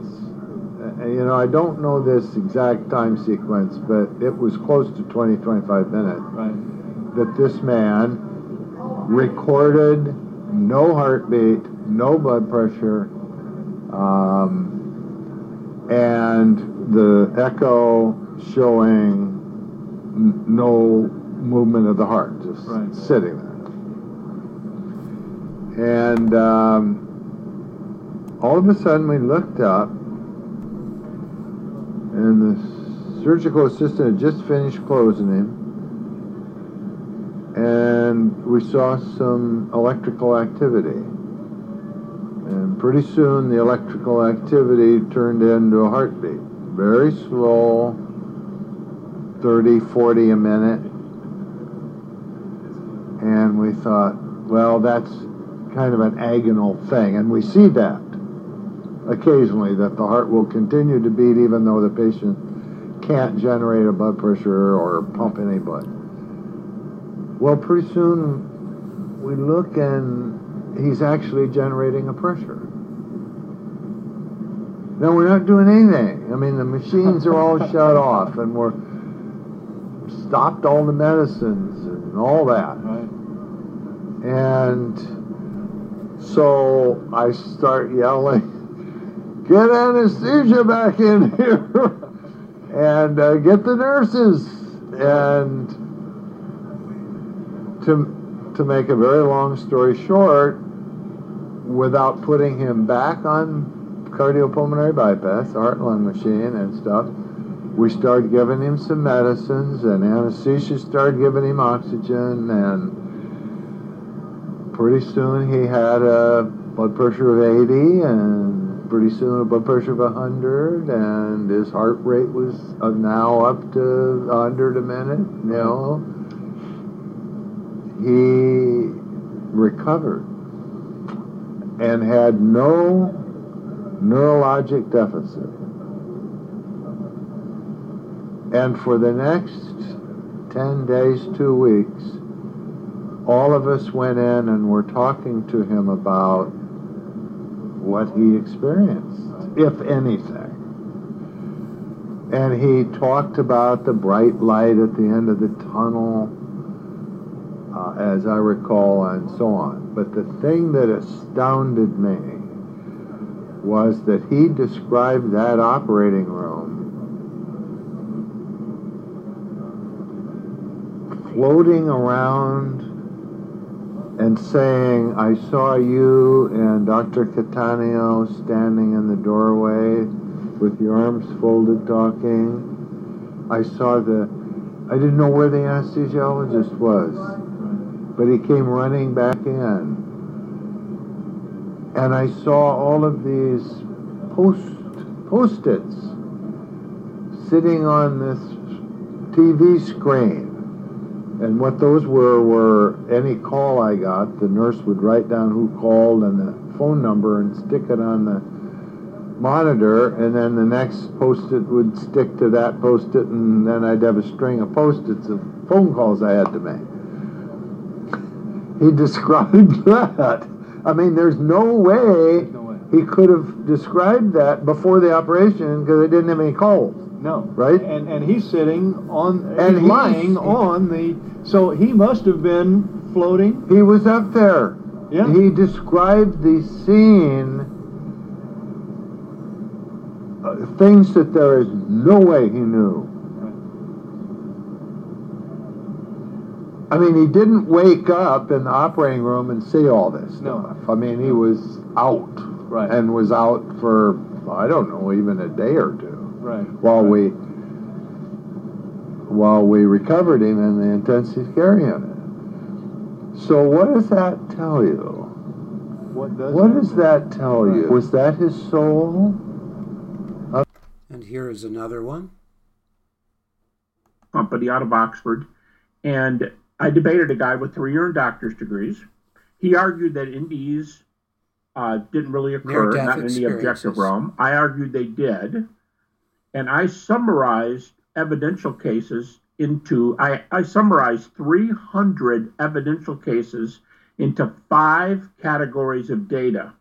Uh, You know, I don't know this exact time sequence, but it was close to 20, 25 minutes Right. That this man recorded no heartbeat, no blood pressure, um, and the echo showing n- no movement of the heart, just Right. sitting there. And um, all of a sudden, we looked up, and the surgical assistant had just finished closing him and we saw some electrical activity. And pretty soon the electrical activity turned into a heartbeat. Very slow, 30, 40 a minute. And we thought, well, that's kind of an agonal thing. And we see that occasionally, that the heart will continue to beat even though the patient can't generate a blood pressure or pump any blood. Well, pretty soon we look and he's actually generating a pressure. Now we're not doing anything. I mean, the machines are all shut off and we're stopped all the medicines and all that. Right. And so I start yelling, get anesthesia back in here and uh, get the nurses. And to, to make a very long story short, without putting him back on cardiopulmonary bypass, heart lung machine and stuff, we started giving him some medicines and anesthesia started giving him oxygen and pretty soon he had a blood pressure of 80 and pretty soon a blood pressure of 100 and his heart rate was now up to 100 a minute you know he recovered and had no neurologic deficit and for the next 10 days two weeks all of us went in and were talking to him about what he experienced, if anything. And he talked about the bright light at the end of the tunnel, uh, as I recall, and so on. But the thing that astounded me was that he described that operating room floating around and saying, I saw you and Dr. Catania standing in the doorway with your arms folded talking. I saw the, I didn't know where the anesthesiologist was, but he came running back in. And I saw all of these post, post-its sitting on this TV screen. And what those were were any call I got, the nurse would write down who called and the phone number and stick it on the monitor, and then the next post-it would stick to that post-it, and then I'd have a string of post-its of phone calls I had to make. He described that. I mean, there's no way No way. he could have described that before the operation because they didn't have any calls. No. Right? And and he's sitting on And and he's- lying on the so he must have been floating. He was up there. Yeah. He described the scene, uh, things that there is no way he knew. I mean, he didn't wake up in the operating room and see all this No. stuff. I mean, he was out Right. and was out for, I don't know, even a day or two right. while right. we while we recovered him in the intensive care unit. So what does that tell you? What does, What does that tell you? Was that his soul? And here is another one. company out of Oxford, and I debated a guy with three earned doctor's degrees. He argued that NDEs uh, didn't really occur, not in the objective realm. I argued they did, and I summarized evidential cases into I, I summarized 300 evidential cases into five categories of data.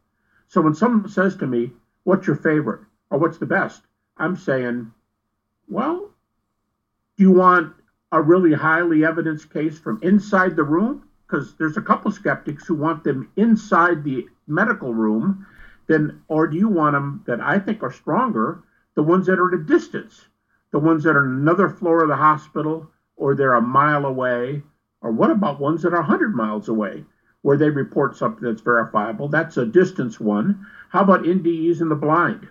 So when someone says to me, "What's your favorite?" or "What's the best?" I'm saying, "Well, do you want a really highly evidence case from inside the room? Because there's a couple skeptics who want them inside the medical room. Then, or do you want them that I think are stronger, the ones that are at a distance, the ones that are another floor of the hospital, or they're a mile away, or what about ones that are 100 miles away, where they report something that's verifiable? That's a distance one. How about NDEs in the blind,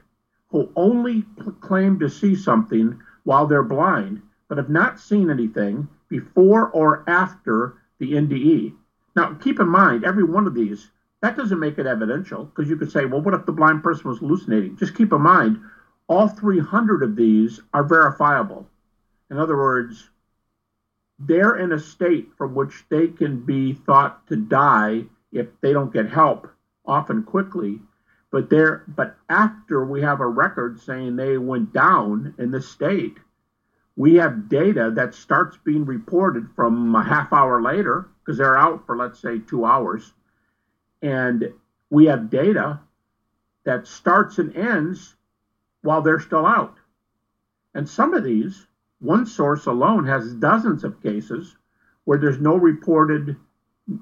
who only claim to see something while they're blind? But have not seen anything before or after the NDE. Now, keep in mind, every one of these, that doesn't make it evidential because you could say, well, what if the blind person was hallucinating? Just keep in mind, all 300 of these are verifiable. In other words, they're in a state from which they can be thought to die if they don't get help, often quickly. But they're but after we have a record saying they went down in this state, we have data that starts being reported from a half hour later because they're out for let's say two hours. And we have data that starts and ends while they're still out. And some of these one source alone has dozens of cases where there's no reported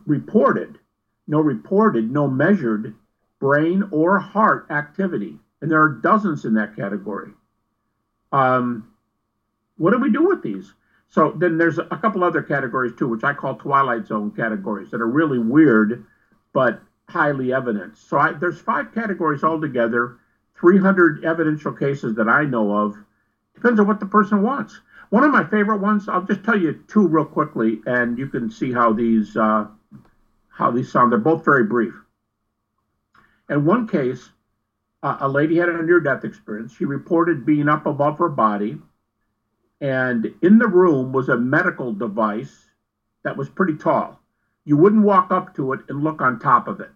reported no reported no measured brain or heart activity. And there are dozens in that category. Um, what do we do with these? So then there's a couple other categories too, which I call twilight zone categories that are really weird, but highly evident. So I, there's five categories altogether, 300 evidential cases that I know of. Depends on what the person wants. One of my favorite ones, I'll just tell you two real quickly, and you can see how these uh, how these sound. They're both very brief. In one case, uh, a lady had a near-death experience. She reported being up above her body and in the room was a medical device that was pretty tall. You wouldn't walk up to it and look on top of it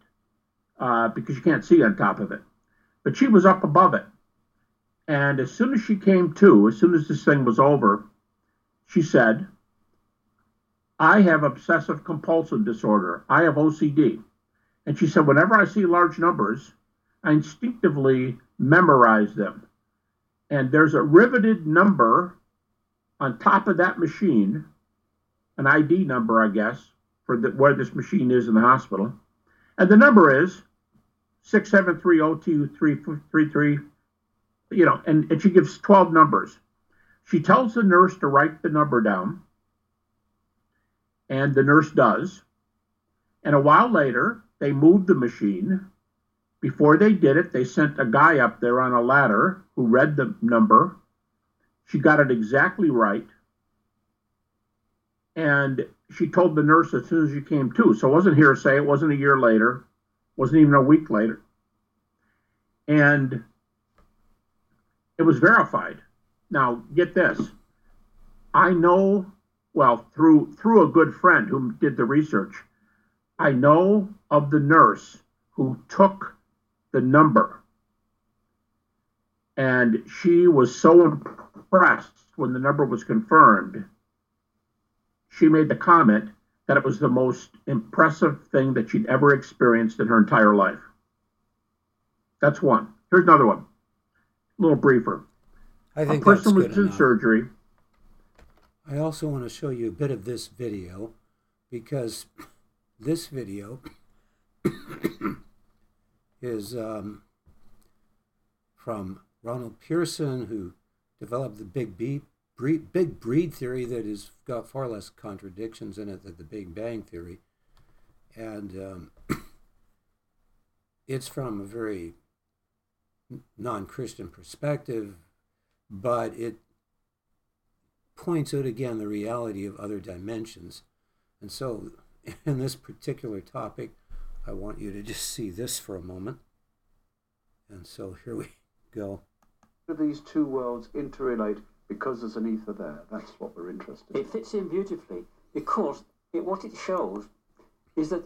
uh, because you can't see on top of it. But she was up above it. And as soon as she came to, as soon as this thing was over, she said, I have obsessive compulsive disorder. I have OCD. And she said, whenever I see large numbers, I instinctively memorize them. And there's a riveted number on top of that machine, an ID number, I guess, for the, where this machine is in the hospital. And the number is 6730233, you know, and, and she gives 12 numbers. She tells the nurse to write the number down, and the nurse does. And a while later, they moved the machine. Before they did it, they sent a guy up there on a ladder who read the number she got it exactly right. And she told the nurse as soon as she came to. So it wasn't hearsay. It wasn't a year later. wasn't even a week later. And it was verified. Now, get this. I know, well, through through a good friend who did the research, I know of the nurse who took the number. And she was so impressed when the number was confirmed. She made the comment that it was the most impressive thing that she'd ever experienced in her entire life. That's one. Here's another one, a little briefer. I A think that's person was in surgery. I also want to show you a bit of this video because this video is um, from Ronald Pearson, who developed the big breed, breed, big breed theory that has got far less contradictions in it than the Big Bang theory, and um, it's from a very non-Christian perspective, but it points out again the reality of other dimensions. And so, in this particular topic, I want you to just see this for a moment. And so here we go. Do these two worlds interrelate because there's an ether there? That's what we're interested in. It fits in beautifully because it, what it shows is that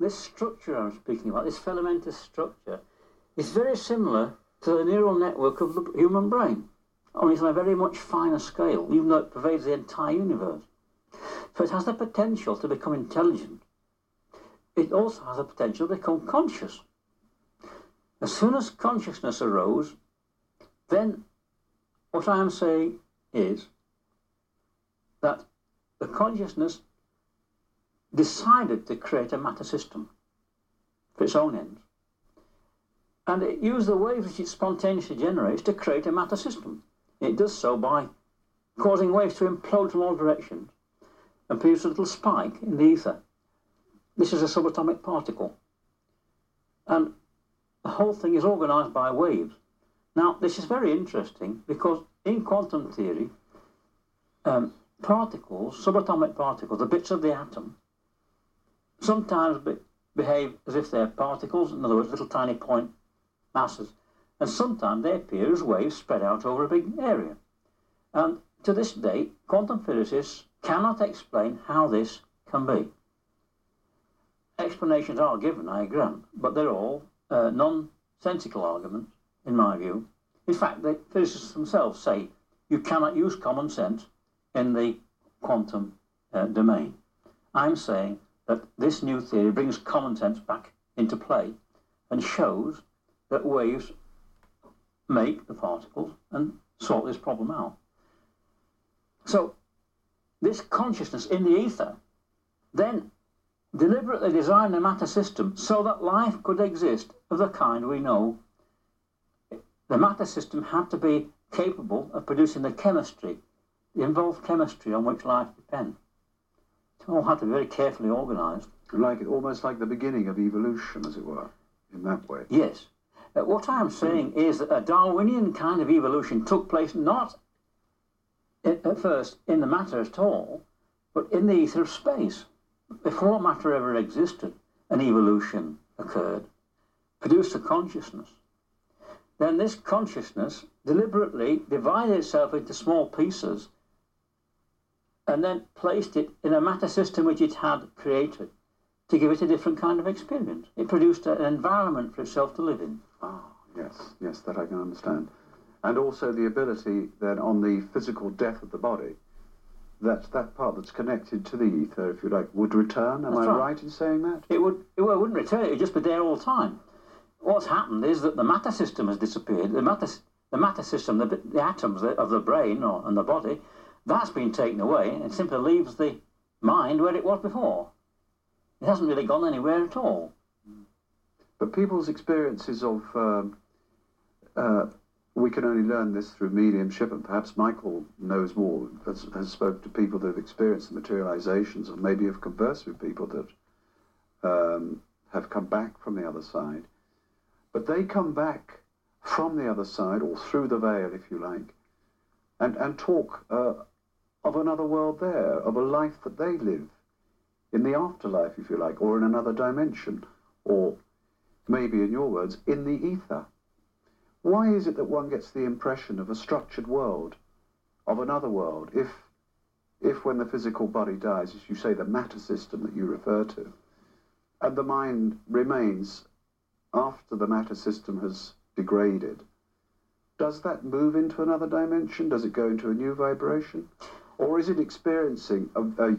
this structure I'm speaking about, this filamentous structure, is very similar to the neural network of the human brain, only it's on a very much finer scale, even though it pervades the entire universe. So it has the potential to become intelligent. It also has the potential to become conscious. As soon as consciousness arose, then what I am saying is that the consciousness decided to create a matter system for its own ends. And it used the waves which it spontaneously generates to create a matter system. It does so by causing waves to implode from all directions and produce a little spike in the ether. This is a subatomic particle. And the whole thing is organized by waves. Now, this is very interesting because in quantum theory, um, particles, subatomic particles, the bits of the atom, sometimes be behave as if they're particles, in other words, little tiny point masses, and sometimes they appear as waves spread out over a big area. And to this day, quantum physicists cannot explain how this can be. Explanations are given, I grant, but they're all uh, nonsensical arguments, in my view. In fact, the physicists themselves say you cannot use common sense in the quantum uh, domain. I'm saying that this new theory brings common sense back into play and shows that waves make the particles and sort this problem out. So, this consciousness in the ether then deliberately designed a matter system so that life could exist of the kind we know. The matter system had to be capable of producing the chemistry, the involved chemistry on which life depends. It all had to be very carefully organized. Like it, almost like the beginning of evolution, as it were, in that way. Yes. Uh, what I'm saying is that a Darwinian kind of evolution took place not at first in the matter at all, but in the ether of space. Before matter ever existed, an evolution occurred, produced a consciousness. Then this consciousness deliberately divided itself into small pieces and then placed it in a matter system which it had created to give it a different kind of experience. It produced an environment for itself to live in. Ah, yes, yes, that I can understand. And also the ability then on the physical death of the body, that that part that's connected to the ether, if you like, would return. Am That's I right. right in saying that? It would it well, it wouldn't return. It would just be there all the time. What's happened is that the matter system has disappeared. The matter the matter system, the, the atoms of the brain or and the body, that's been taken away. and It simply leaves the mind where it was before. It hasn't really gone anywhere at all. But people's experiences of, um, uh, we can only learn this through mediumship, and perhaps Michael knows more, has, has spoken to people that have experienced the materializations, or maybe have conversed with people that um, have come back from the other side. But they come back from the other side, or through the veil, if you like, and, and talk uh, of another world there, of a life that they live in the afterlife, if you like, or in another dimension, or maybe in your words, in the ether. Why is it that one gets the impression of a structured world, of another world, if, if when the physical body dies, as you say, the matter system that you refer to, and the mind remains after the matter system has degraded, does that move into another dimension? Does it go into a new vibration? Or is it experiencing a, a,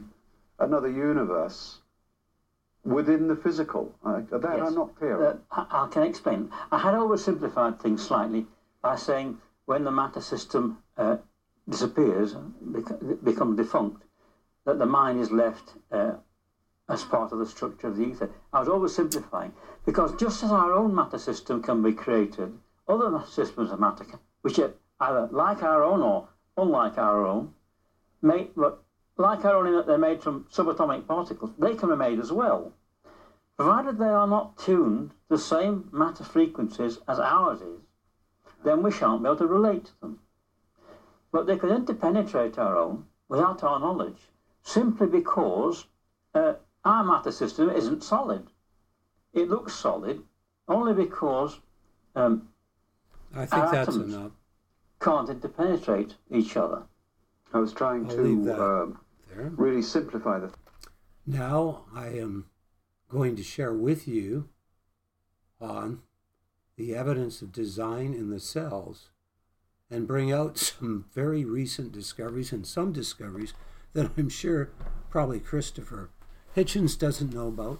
another universe within the physical? I, that Yes. I'm not clear. Uh, I, I can explain. I had oversimplified things slightly by saying when the matter system uh, disappears, bec- becomes defunct, that the mind is left uh, as part of the structure of the ether. I was oversimplifying because just as our own matter system can be created, other systems of matter, which are either like our own or unlike our own, made, look, like our own in that they're made from subatomic particles, they can be made as well provided they are not tuned to the same matter frequencies as ours is, then we shan't be able to relate to them. But they can interpenetrate our own without our knowledge, simply because uh, our matter system isn't solid. it looks solid only because um, I think that's atoms. enough. can't interpenetrate each other. I was trying I'll to There. really simplify the Now I am going to share with you on the evidence of design in the cells and bring out some very recent discoveries and some discoveries that I'm sure probably Christopher Hitchens doesn't know about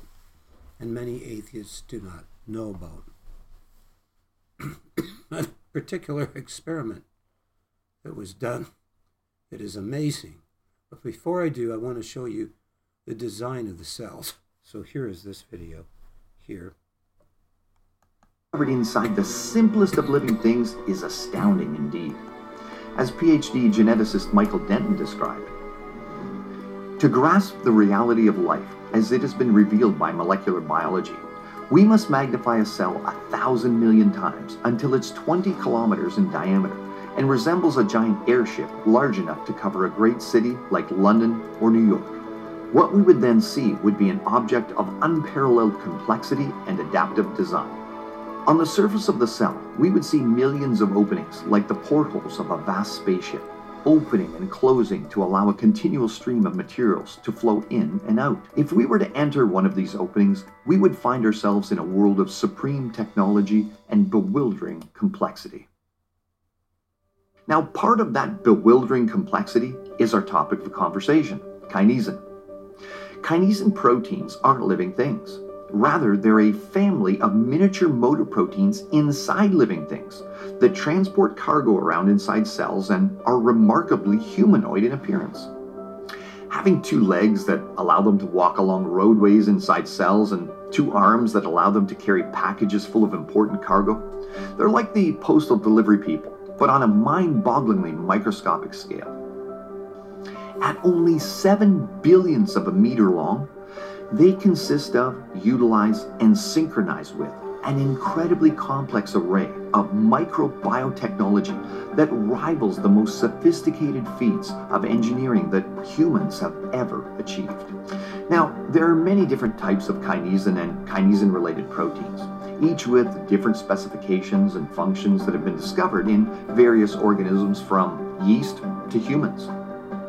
and many atheists do not know about. A particular experiment that was done that is amazing. But before I do, I want to show you the design of the cells. So here is this video here. discovered inside the simplest of living things is astounding indeed. As PhD geneticist Michael Denton described, to grasp the reality of life as it has been revealed by molecular biology, we must magnify a cell a thousand million times until it's 20 kilometers in diameter and resembles a giant airship large enough to cover a great city like London or New York. What we would then see would be an object of unparalleled complexity and adaptive design. On the surface of the cell, we would see millions of openings like the portholes of a vast spaceship, opening and closing to allow a continual stream of materials to flow in and out. If we were to enter one of these openings, we would find ourselves in a world of supreme technology and bewildering complexity. Now, part of that bewildering complexity is our topic of conversation kinesin. Kinesin proteins aren't living things. Rather, they're a family of miniature motor proteins inside living things that transport cargo around inside cells and are remarkably humanoid in appearance. Having two legs that allow them to walk along roadways inside cells and two arms that allow them to carry packages full of important cargo, they're like the postal delivery people, but on a mind bogglingly microscopic scale. At only seven billionths of a meter long, they consist of, utilize, and synchronize with an incredibly complex array of microbiotechnology that rivals the most sophisticated feats of engineering that humans have ever achieved. Now, there are many different types of kinesin and kinesin related proteins, each with different specifications and functions that have been discovered in various organisms from yeast to humans.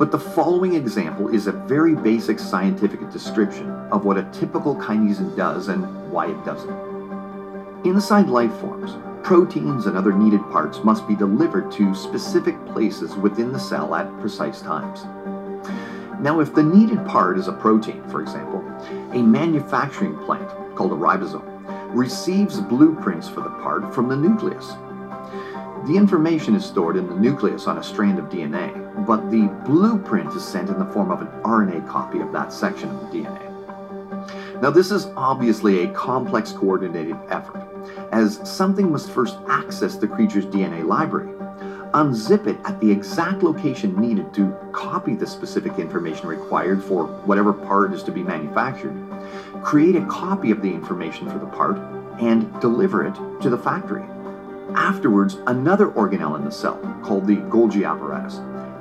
But the following example is a very basic scientific description of what a typical kinesin does and why it does it. Inside life forms, proteins and other needed parts must be delivered to specific places within the cell at precise times. Now, if the needed part is a protein, for example, a manufacturing plant called a ribosome receives blueprints for the part from the nucleus. The information is stored in the nucleus on a strand of DNA, but the blueprint is sent in the form of an RNA copy of that section of the DNA. Now, this is obviously a complex coordinated effort, as something must first access the creature's DNA library, unzip it at the exact location needed to copy the specific information required for whatever part is to be manufactured, create a copy of the information for the part, and deliver it to the factory. Afterwards, another organelle in the cell, called the Golgi apparatus,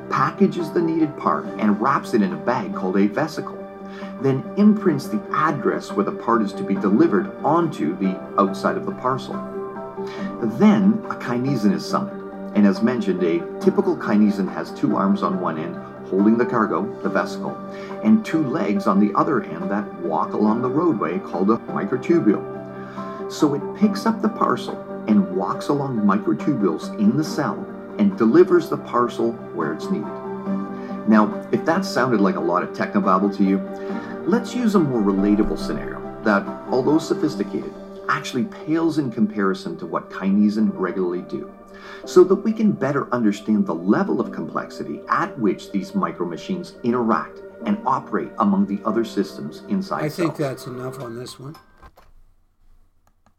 packages the needed part and wraps it in a bag called a vesicle, then imprints the address where the part is to be delivered onto the outside of the parcel. Then a kinesin is summoned, and as mentioned, a typical kinesin has two arms on one end holding the cargo, the vesicle, and two legs on the other end that walk along the roadway called a microtubule. So it picks up the parcel and walks along microtubules in the cell and delivers the parcel where it's needed. Now, if that sounded like a lot of technobabble to you, let's use a more relatable scenario that, although sophisticated, actually pales in comparison to what kinesin regularly do, so that we can better understand the level of complexity at which these micro machines interact and operate among the other systems inside I think cells. that's enough on this one.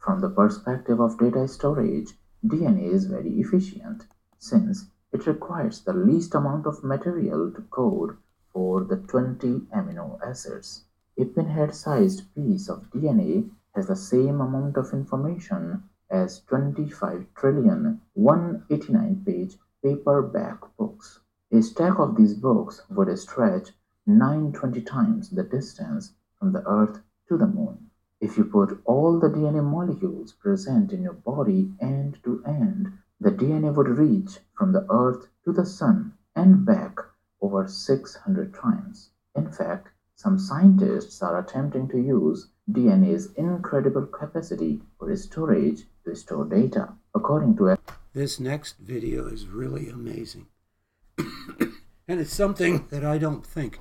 From the perspective of data storage, DNA is very efficient since it requires the least amount of material to code for the 20 amino acids. A pinhead sized piece of DNA has the same amount of information as 25 trillion 189 page paperback books. A stack of these books would stretch 920 times the distance from the Earth to the Moon. If you put all the DNA molecules present in your body end to end, the DNA would reach from the Earth to the Sun and back over 600 times. In fact, some scientists are attempting to use DNA's incredible capacity for storage to store data. According to this next video is really amazing. and it's something that I don't think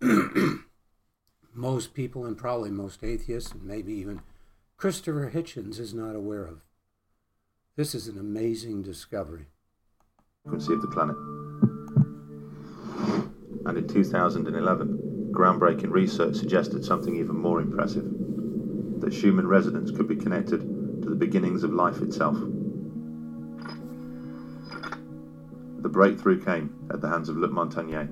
most people and probably most atheists and maybe even Christopher Hitchens is not aware of. This is an amazing discovery. Frequency of the planet. And in 2011, groundbreaking research suggested something even more impressive that Schumann resonance could be connected to the beginnings of life itself. The breakthrough came at the hands of Luc Montagnier,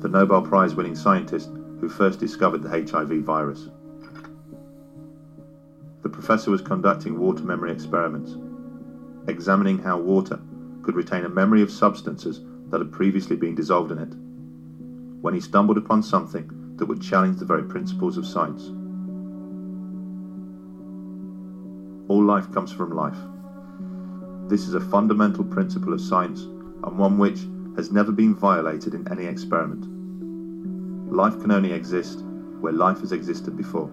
the Nobel Prize winning scientist who first discovered the HIV virus. The professor was conducting water memory experiments, examining how water could retain a memory of substances that had previously been dissolved in it, when he stumbled upon something that would challenge the very principles of science. All life comes from life. This is a fundamental principle of science and one which has never been violated in any experiment. Life can only exist where life has existed before.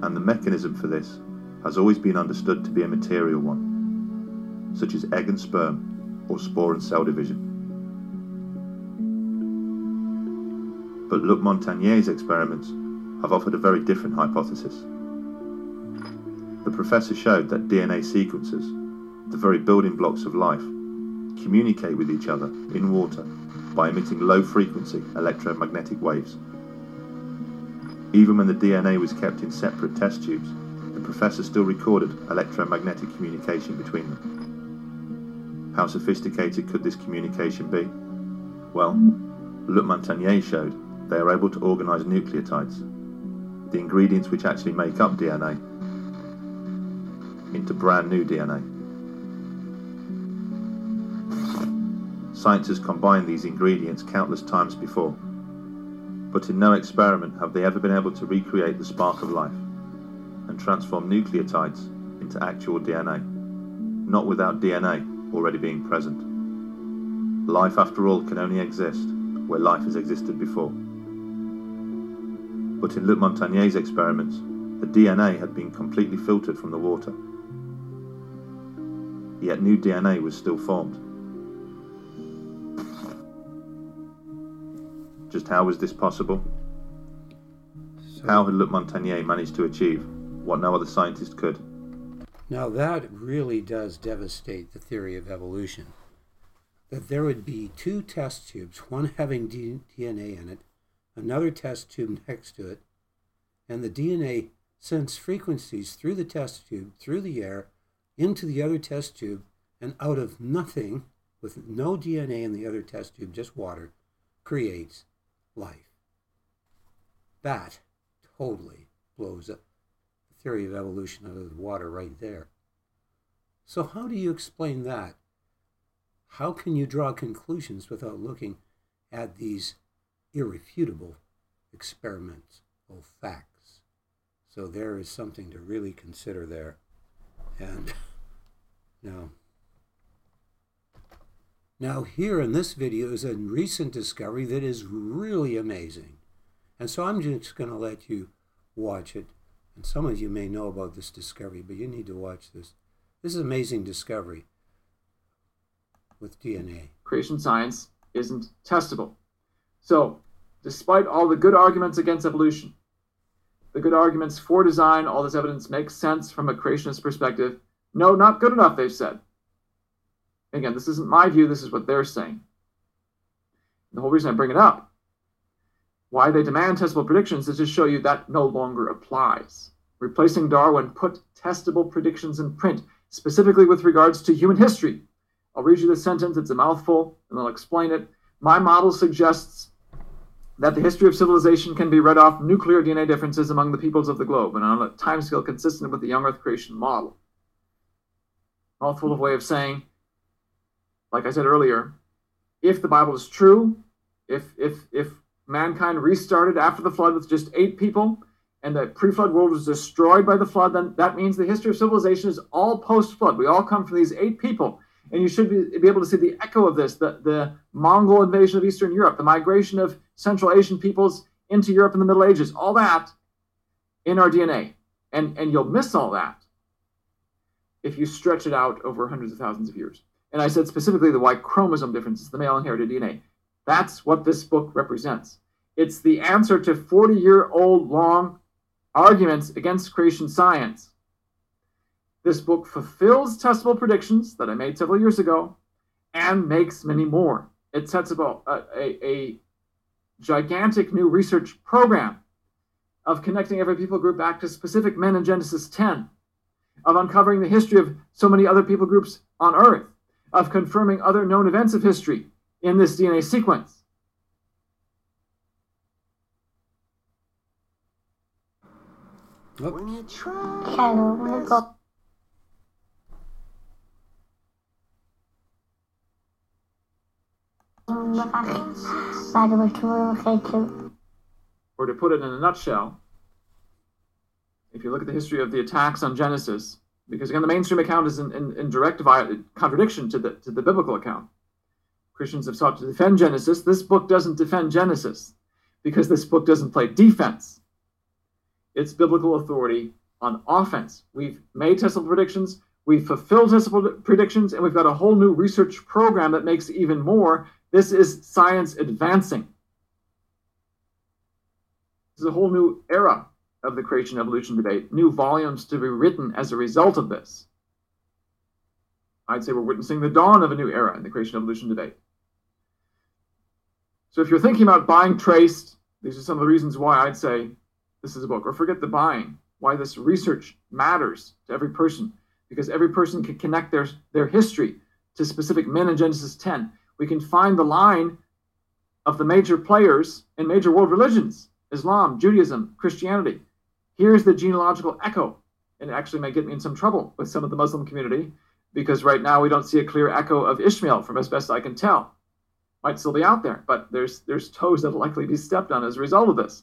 And the mechanism for this has always been understood to be a material one, such as egg and sperm or spore and cell division. But Luc Montagnier's experiments have offered a very different hypothesis. The professor showed that DNA sequences, the very building blocks of life, communicate with each other in water by emitting low frequency electromagnetic waves. Even when the DNA was kept in separate test tubes, the professor still recorded electromagnetic communication between them. How sophisticated could this communication be? Well, Luc Montagnier showed they are able to organize nucleotides, the ingredients which actually make up DNA, into brand new DNA. Science has combined these ingredients countless times before, but in no experiment have they ever been able to recreate the spark of life and transform nucleotides into actual DNA, not without DNA already being present. Life, after all, can only exist where life has existed before. But in Luc Montagnier's experiments, the DNA had been completely filtered from the water. Yet new DNA was still formed. Just how was this possible? So, how had Luc Montagnier managed to achieve what no other scientist could? Now that really does devastate the theory of evolution. That there would be two test tubes, one having D- DNA in it, another test tube next to it, and the DNA sends frequencies through the test tube, through the air, into the other test tube, and out of nothing, with no DNA in the other test tube, just water, creates life. That totally blows up the theory of evolution out of the water right there. So, how do you explain that? How can you draw conclusions without looking at these irrefutable experimental facts? So, there is something to really consider there. And now, now, here in this video is a recent discovery that is really amazing. And so I'm just going to let you watch it. And some of you may know about this discovery, but you need to watch this. This is amazing discovery with DNA. Creation science isn't testable. So, despite all the good arguments against evolution, the good arguments for design, all this evidence makes sense from a creationist perspective. No, not good enough, they've said. Again, this isn't my view, this is what they're saying. The whole reason I bring it up, why they demand testable predictions, is to show you that no longer applies. Replacing Darwin put testable predictions in print, specifically with regards to human history. I'll read you the sentence, it's a mouthful, and I'll explain it. My model suggests that the history of civilization can be read off nuclear DNA differences among the peoples of the globe and on a timescale consistent with the young Earth creation model. Mouthful of way of saying like I said earlier, if the Bible is true, if if if mankind restarted after the flood with just eight people, and the pre-flood world was destroyed by the flood, then that means the history of civilization is all post-flood. We all come from these eight people, and you should be, be able to see the echo of this: the, the Mongol invasion of Eastern Europe, the migration of Central Asian peoples into Europe in the Middle Ages, all that in our DNA, and and you'll miss all that if you stretch it out over hundreds of thousands of years. And I said specifically the Y chromosome differences, the male inherited DNA. That's what this book represents. It's the answer to 40 year old long arguments against creation science. This book fulfills testable predictions that I made several years ago and makes many more. It sets about a, a, a gigantic new research program of connecting every people group back to specific men in Genesis 10, of uncovering the history of so many other people groups on Earth, of confirming other known events of history in this DNA sequence. When you. Or to put it in a nutshell, if you look at the history of the attacks on Genesis, because again, the mainstream account is in, in, in direct contradiction to the, to the biblical account. Christians have sought to defend Genesis. This book doesn't defend Genesis because this book doesn't play defense. It's biblical authority on offense. We've made testable predictions, we've fulfilled testable predictions, and we've got a whole new research program that makes even more. This is science advancing. This is a whole new era of the creation evolution debate, new volumes to be written as a result of this. I'd say we're witnessing the dawn of a new era in the creation evolution debate. So if you're thinking about buying traced, these are some of the reasons why I'd say this is a book, or forget the buying, why this research matters to every person, because every person can connect their, their history to specific men in Genesis 10. We can find the line of the major players in major world religions Islam, Judaism, Christianity. Here's the genealogical echo. And it actually might get me in some trouble with some of the Muslim community because right now we don't see a clear echo of Ishmael from as best I can tell. Might still be out there, but there's there's toes that'll likely be stepped on as a result of this.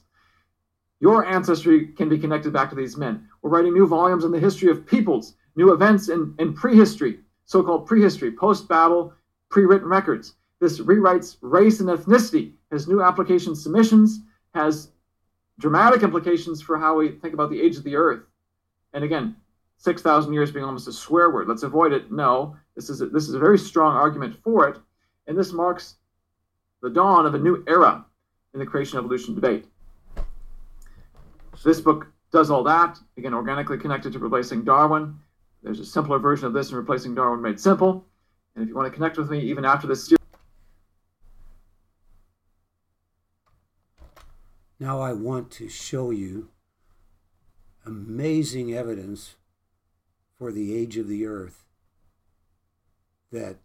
Your ancestry can be connected back to these men. We're writing new volumes on the history of peoples, new events in, in prehistory, so-called prehistory, post-Babel, pre-written records. This rewrites race and ethnicity, has new application submissions, has dramatic implications for how we think about the age of the earth. And again, 6,000 years being almost a swear word. Let's avoid it. No, this is a, this is a very strong argument for it. And this marks the dawn of a new era in the creation evolution debate. So this book does all that, again, organically connected to replacing Darwin. There's a simpler version of this in replacing Darwin made simple. And if you want to connect with me even after this series, Now I want to show you amazing evidence for the age of the earth that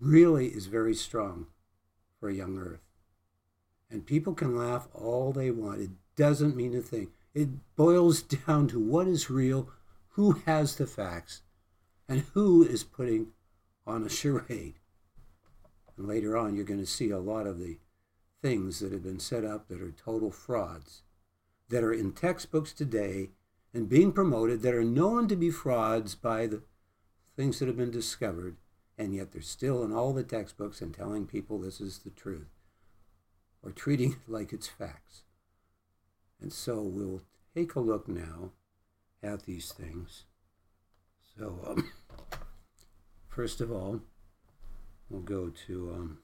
really is very strong for a young earth. And people can laugh all they want. It doesn't mean a thing. It boils down to what is real, who has the facts, and who is putting on a charade. And later on, you're going to see a lot of the things that have been set up that are total frauds, that are in textbooks today and being promoted that are known to be frauds by the things that have been discovered, and yet they're still in all the textbooks and telling people this is the truth or treating it like it's facts. And so we'll take a look now at these things. So, um, first of all, we'll go to um,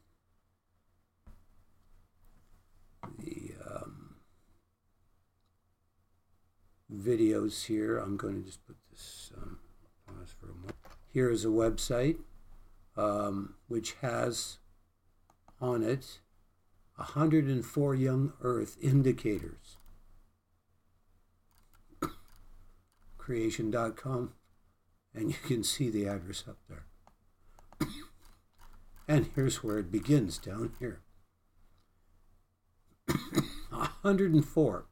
the um, videos here. I'm going to just put this um, pause for a moment. Here is a website um, which has on it 104 young Earth indicators. Creation.com, and you can see the address up there. and here's where it begins down here. 104.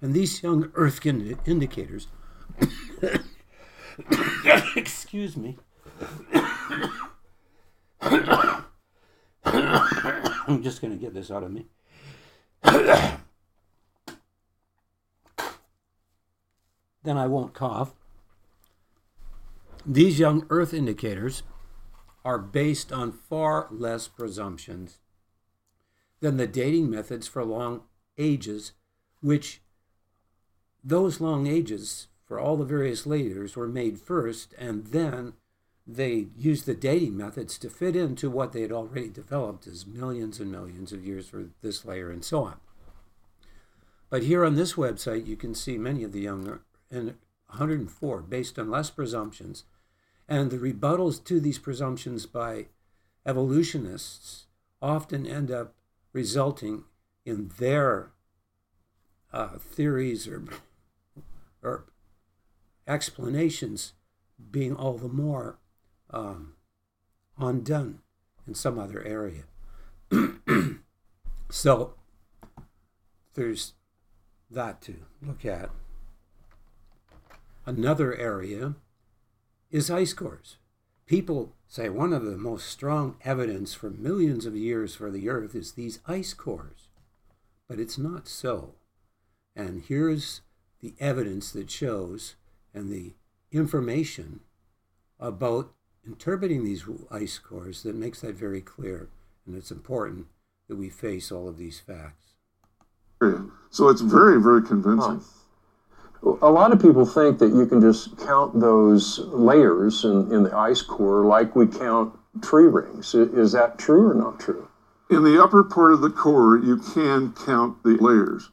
And these young Earth indicators, excuse me, I'm just going to get this out of me. then I won't cough. These young Earth indicators are based on far less presumptions than the dating methods for long ages, which those long ages for all the various layers were made first, and then they used the dating methods to fit into what they had already developed as millions and millions of years for this layer and so on. But here on this website, you can see many of the younger, and 104 based on less presumptions, and the rebuttals to these presumptions by evolutionists often end up resulting in their uh, theories or, or explanations being all the more um, undone in some other area. so there's that to look at. Another area is ice cores. People say one of the most strong evidence for millions of years for the Earth is these ice cores, but it's not so. And here's the evidence that shows and the information about interpreting these ice cores that makes that very clear. And it's important that we face all of these facts. So it's very, very convincing. A lot of people think that you can just count those layers in, in the ice core like we count tree rings. Is that true or not true? In the upper part of the core, you can count the layers.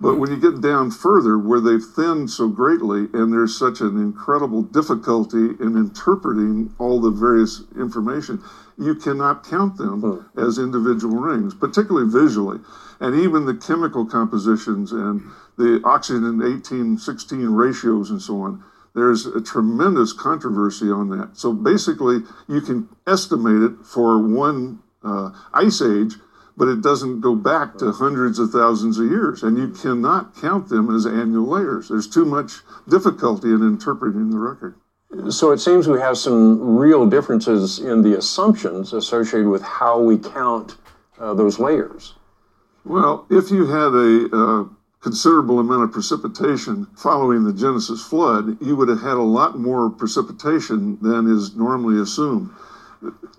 But when you get down further, where they've thinned so greatly, and there's such an incredible difficulty in interpreting all the various information, you cannot count them hmm. as individual rings, particularly visually. And even the chemical compositions and the oxygen 18 16 ratios and so on, there's a tremendous controversy on that. So basically, you can estimate it for one uh, ice age but it doesn't go back to hundreds of thousands of years, and you cannot count them as annual layers. There's too much difficulty in interpreting the record. So it seems we have some real differences in the assumptions associated with how we count uh, those layers. Well, if you had a uh, considerable amount of precipitation following the Genesis flood, you would have had a lot more precipitation than is normally assumed.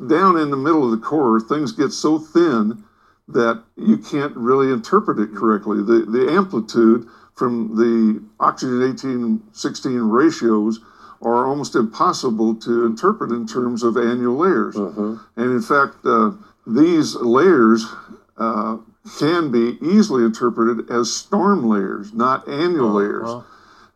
Down in the middle of the core, things get so thin that you can't really interpret it correctly. The, the amplitude from the oxygen 18 16 ratios are almost impossible to interpret in terms of annual layers. Mm-hmm. And in fact, uh, these layers uh, can be easily interpreted as storm layers, not annual uh-huh. layers.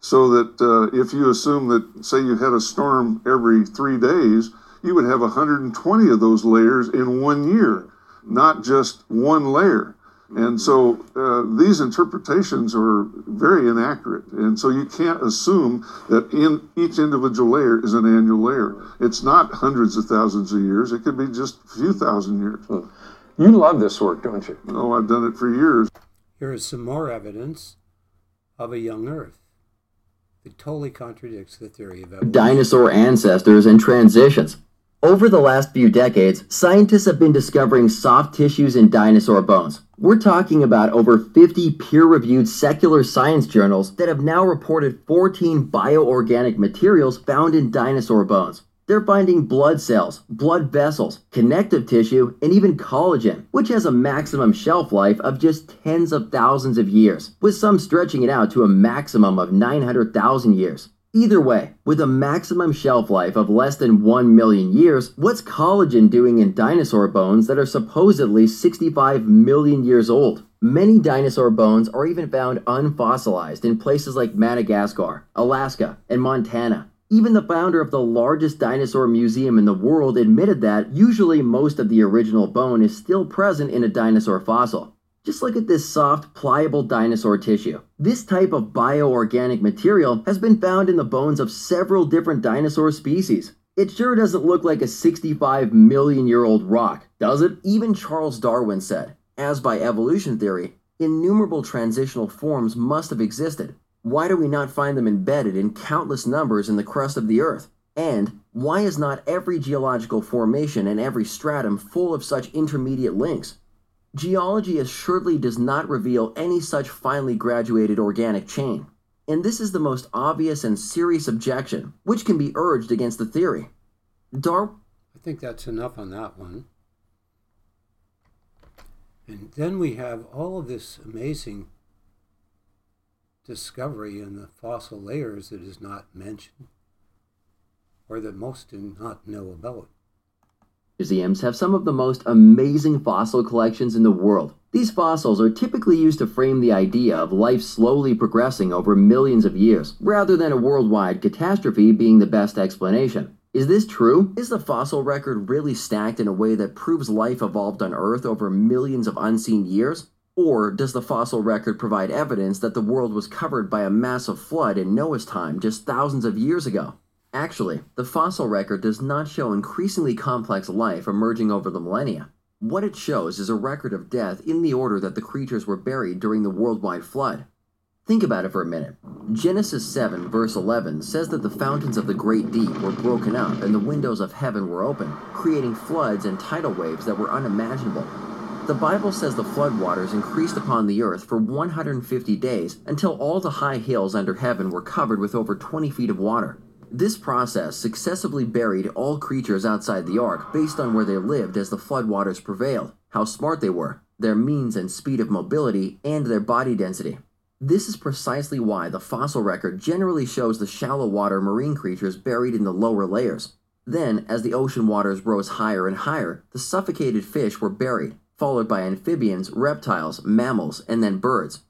So that uh, if you assume that, say, you had a storm every three days, you would have 120 of those layers in one year not just one layer. And so uh, these interpretations are very inaccurate. And so you can't assume that in each individual layer is an annual layer. It's not hundreds of thousands of years, it could be just a few thousand years. Hmm. You love this work, don't you? Oh, I've done it for years. Here is some more evidence of a young Earth. It totally contradicts the theory of evolution. Dinosaur ancestors and transitions. Over the last few decades, scientists have been discovering soft tissues in dinosaur bones. We're talking about over 50 peer reviewed secular science journals that have now reported 14 bioorganic materials found in dinosaur bones. They're finding blood cells, blood vessels, connective tissue, and even collagen, which has a maximum shelf life of just tens of thousands of years, with some stretching it out to a maximum of 900,000 years. Either way, with a maximum shelf life of less than 1 million years, what's collagen doing in dinosaur bones that are supposedly 65 million years old? Many dinosaur bones are even found unfossilized in places like Madagascar, Alaska, and Montana. Even the founder of the largest dinosaur museum in the world admitted that usually most of the original bone is still present in a dinosaur fossil. Just look at this soft, pliable dinosaur tissue. This type of bioorganic material has been found in the bones of several different dinosaur species. It sure doesn't look like a 65 million year old rock, does it? Even Charles Darwin said, as by evolution theory, innumerable transitional forms must have existed. Why do we not find them embedded in countless numbers in the crust of the Earth? And why is not every geological formation and every stratum full of such intermediate links? Geology assuredly does not reveal any such finely graduated organic chain. And this is the most obvious and serious objection, which can be urged against the theory. Dar- I think that's enough on that one. And then we have all of this amazing discovery in the fossil layers that is not mentioned or that most do not know about. Museums have some of the most amazing fossil collections in the world. These fossils are typically used to frame the idea of life slowly progressing over millions of years, rather than a worldwide catastrophe being the best explanation. Is this true? Is the fossil record really stacked in a way that proves life evolved on Earth over millions of unseen years? Or does the fossil record provide evidence that the world was covered by a massive flood in Noah's time just thousands of years ago? Actually, the fossil record does not show increasingly complex life emerging over the millennia. What it shows is a record of death in the order that the creatures were buried during the worldwide flood. Think about it for a minute. Genesis 7, verse 11 says that the fountains of the great deep were broken up and the windows of heaven were open, creating floods and tidal waves that were unimaginable. The Bible says the floodwaters increased upon the earth for 150 days until all the high hills under heaven were covered with over 20 feet of water. This process successively buried all creatures outside the ark based on where they lived as the floodwaters prevailed, how smart they were, their means and speed of mobility, and their body density. This is precisely why the fossil record generally shows the shallow water marine creatures buried in the lower layers. Then, as the ocean waters rose higher and higher, the suffocated fish were buried, followed by amphibians, reptiles, mammals, and then birds.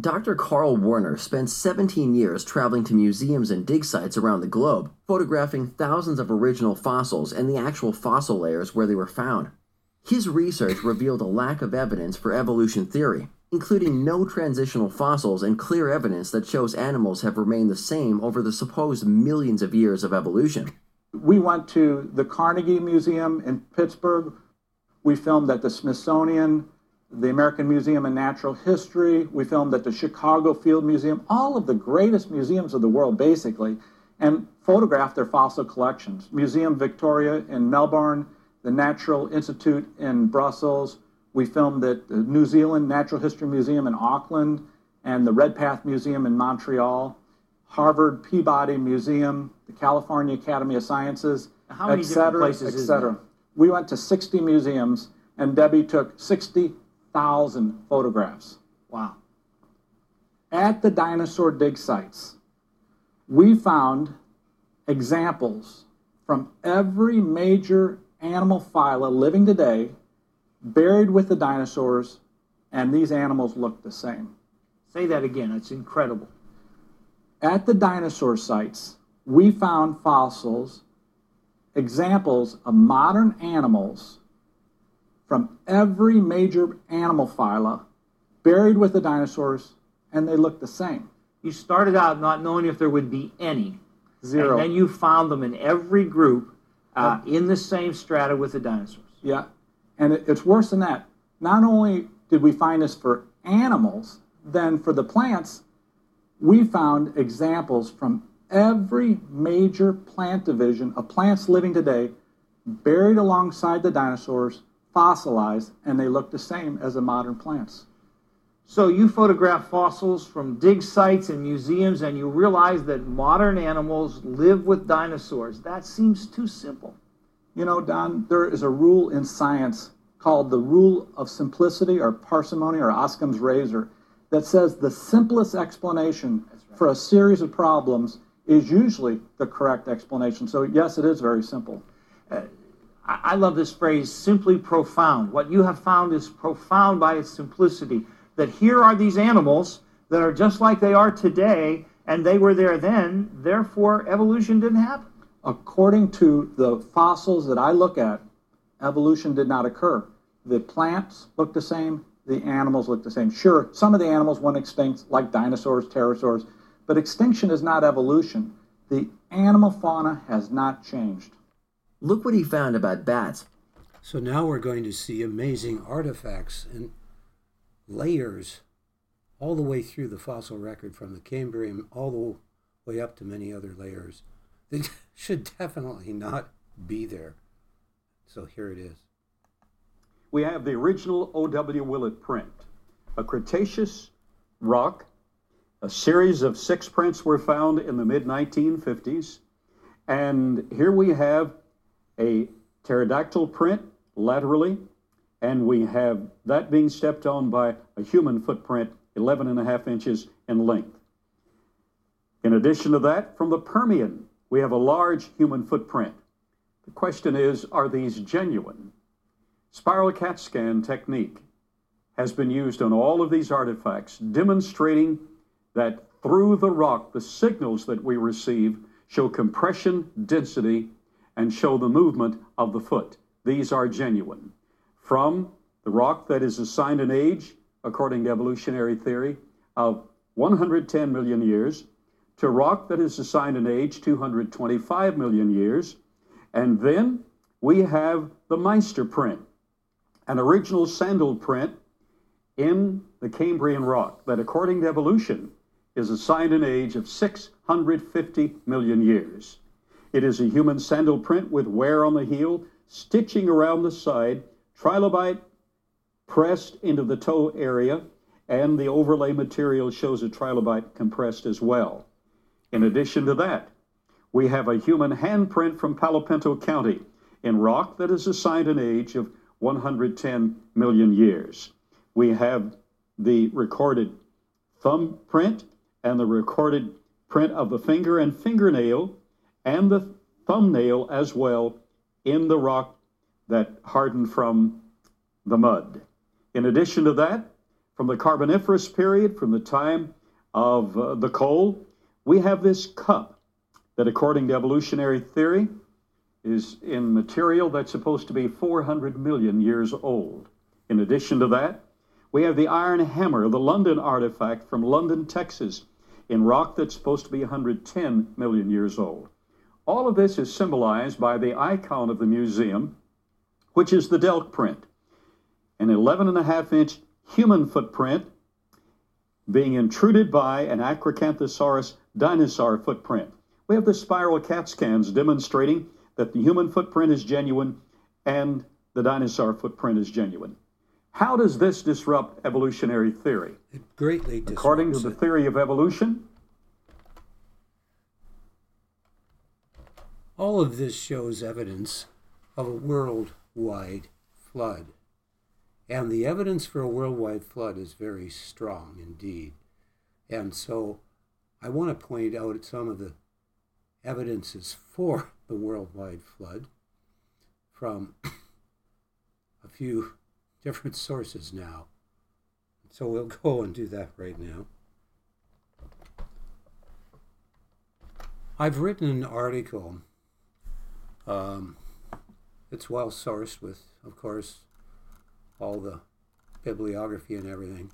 Dr. Carl Werner spent 17 years traveling to museums and dig sites around the globe, photographing thousands of original fossils and the actual fossil layers where they were found. His research revealed a lack of evidence for evolution theory, including no transitional fossils and clear evidence that shows animals have remained the same over the supposed millions of years of evolution. We went to the Carnegie Museum in Pittsburgh. We filmed at the Smithsonian, the American Museum of Natural History. We filmed at the Chicago Field Museum, all of the greatest museums of the world, basically, and photographed their fossil collections. Museum Victoria in Melbourne, the Natural Institute in Brussels. We filmed at the New Zealand Natural History Museum in Auckland and the Redpath Museum in Montreal, Harvard Peabody Museum, the California Academy of Sciences, How many et cetera, places et cetera. We went to 60 museums, and Debbie took 60,000 photographs. Wow. At the dinosaur dig sites, we found examples from every major animal phyla living today buried with the dinosaurs, and these animals look the same. Say that again. It's incredible. At the dinosaur sites, we found fossils, examples of modern animals from every major animal phyla buried with the dinosaurs, and they look the same. You started out not knowing if there would be any. Zero. And then you found them in every group uh, in the same strata with the dinosaurs. Yeah, and it, it's worse than that. Not only did we find this for animals, then for the plants, we found examples from every major plant division of plants living today buried alongside the dinosaurs, fossilized, and they look the same as the modern plants. So you photograph fossils from dig sites and museums, and you realize that modern animals live with dinosaurs. That seems too simple. You know, Don, there is a rule in science called the rule of simplicity or parsimony or Occam's razor that says the simplest explanation for a series of problems is usually the correct explanation. So, yes, it is very simple. I I love this phrase, simply profound. What you have found is profound by its simplicity. That here are these animals that are just like they are today, and they were there then, therefore, evolution didn't happen. According to the fossils that I look at, evolution did not occur. The plants look the same, the animals look the same. Sure, some of the animals went extinct, like dinosaurs, pterosaurs, but extinction is not evolution. The animal fauna has not changed. Look what he found about bats. So now we're going to see amazing artifacts and layers all the way through the fossil record from the Cambrian all the way up to many other layers that should definitely not be there. So here it is. We have the original O.W. Willett print, a Cretaceous rock A series of six prints were found in the mid 1950s. And here we have a pterodactyl print laterally, and we have that being stepped on by a human footprint 11 and a half inches in length. In addition to that, from the Permian, we have a large human footprint. The question is, are these genuine? Spiral CAT scan technique has been used on all of these artifacts, demonstrating that through the rock, the signals that we receive show compression, density, and show the movement of the foot. These are genuine. From the rock that is assigned an age, according to evolutionary theory, of 110 million years, to rock that is assigned an age 225 million years, and then we have the Meister print, an original sandal print in the Cambrian rock that, according to evolution, is assigned an age of 650 million years. It is a human sandal print with wear on the heel, stitching around the side, trilobite pressed into the toe area, and the overlay material shows a trilobite compressed as well. In addition to that, we have a human handprint from Palo Pinto County in rock that is assigned an age of 110 million years. We have the recorded thumbprint and the recorded print of the finger and fingernail and the thumbnail as well in the rock that hardened from the mud. In addition to that, from the Carboniferous period, from the time of uh, the coal, we have this cup that, according to evolutionary theory, is in material that's supposed to be 400 million years old. In addition to that, we have the iron hammer, the London artifact from London, Texas, in rock that's supposed to be 110 million years old. All of this is symbolized by the icon of the museum, which is the Delk print, an 11 and a half inch human footprint being intruded by an Acrocanthosaurus dinosaur footprint. We have the spiral CAT scans demonstrating that the human footprint is genuine and the dinosaur footprint is genuine. How does this disrupt evolutionary theory? It greatly disrupts. According to the theory of evolution, All of this shows evidence of a worldwide flood. And the evidence for a worldwide flood is very strong indeed. And so I want to point out some of the evidences for the worldwide flood from a few different sources now. So we'll go and do that right now. I've written an article. Um, it's well sourced with, of course, all the bibliography and everything.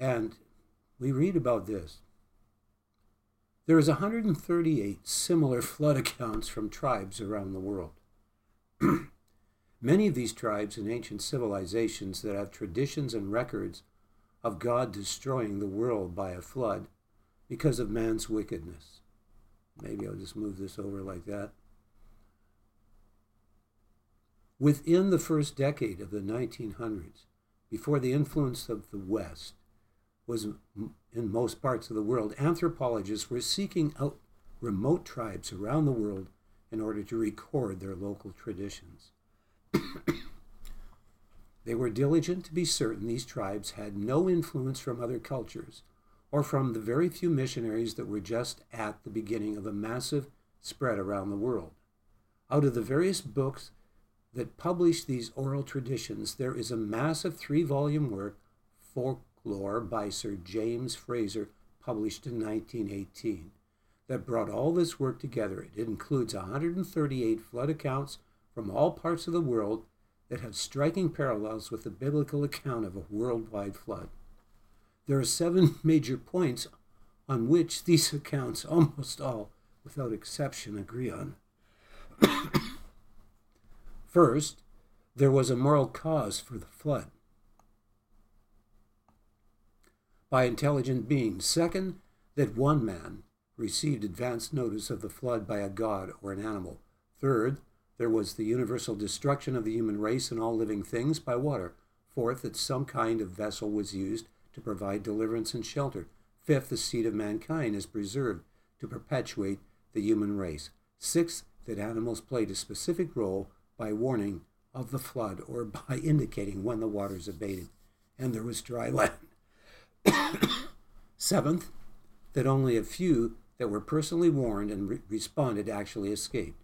And we read about this. There is 138 similar flood accounts from tribes around the world. Many of these tribes and ancient civilizations that have traditions and records of God destroying the world by a flood because of man's wickedness. Maybe I'll just move this over like that. Within the first decade of the 1900s, before the influence of the West was in most parts of the world, anthropologists were seeking out remote tribes around the world in order to record their local traditions. they were diligent to be certain these tribes had no influence from other cultures or from the very few missionaries that were just at the beginning of a massive spread around the world. Out of the various books that published these oral traditions, there is a massive three volume work, Folklore, by Sir James Frazer, published in 1918, that brought all this work together. It includes 138 flood accounts from all parts of the world that have striking parallels with the biblical account of a worldwide flood. There are seven major points on which these accounts, almost all without exception, agree on. First, there was a moral cause for the flood by intelligent beings. Second, that one man received advance notice of the flood by a god or an animal. Third, there was the universal destruction of the human race and all living things by water. Fourth, that some kind of vessel was used to provide deliverance and shelter. Fifth, the seed of mankind is preserved to perpetuate the human race. Sixth, that animals played a specific role by warning of the flood or by indicating when the waters abated and there was dry land. Seventh, that only a few that were personally warned and re- responded actually escaped.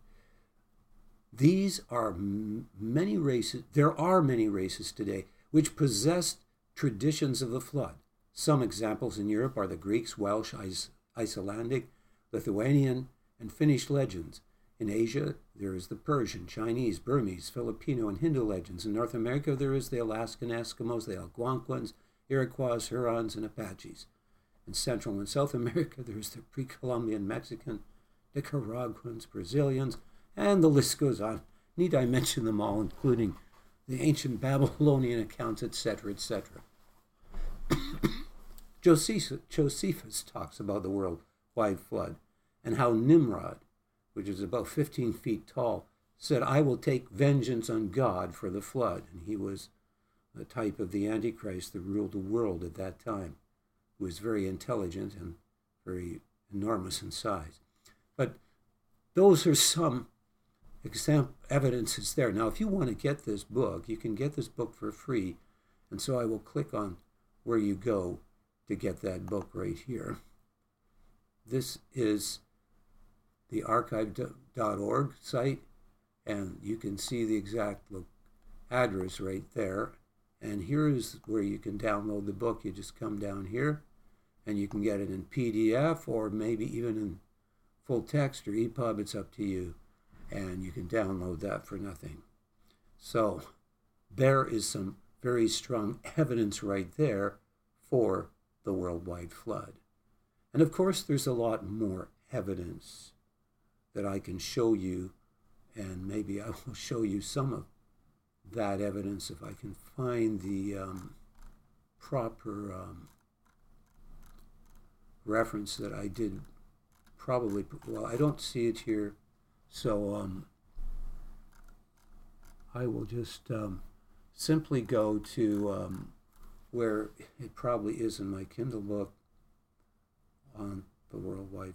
These are m- many races, there are many races today which possessed traditions of the flood. Some examples in Europe are the Greeks, Welsh, Icelandic, Lithuanian, and Finnish legends. In Asia, there is the Persian, Chinese, Burmese, Filipino, and Hindu legends. In North America, there is the Alaskan Eskimos, the Algonquins, Iroquois, Hurons, and Apaches. In Central and South America, there is the pre Columbian Mexican, Nicaraguans, Brazilians, and the list goes on. Need I mention them all, including the ancient Babylonian accounts, etc., etc. Josephus talks about the worldwide flood and how Nimrod, which is about 15 feet tall, said, I will take vengeance on God for the flood. And he was a type of the Antichrist that ruled the world at that time, who was very intelligent and very enormous in size. But those are some example evidences there. Now, if you want to get this book, you can get this book for free. And so I will click on where you go to get that book right here. This is the archive.org site, and you can see the exact address right there. And here is where you can download the book. You just come down here, and you can get it in PDF or maybe even in full text or EPUB. It's up to you. And you can download that for nothing. So there is some very strong evidence right there for the worldwide flood. And of course, there's a lot more evidence that I can show you, and maybe I will show you some of that evidence if I can find the um, proper um, reference that I did. Probably, well, I don't see it here, so um, I will just um, simply go to um, where it probably is in my Kindle book on the worldwide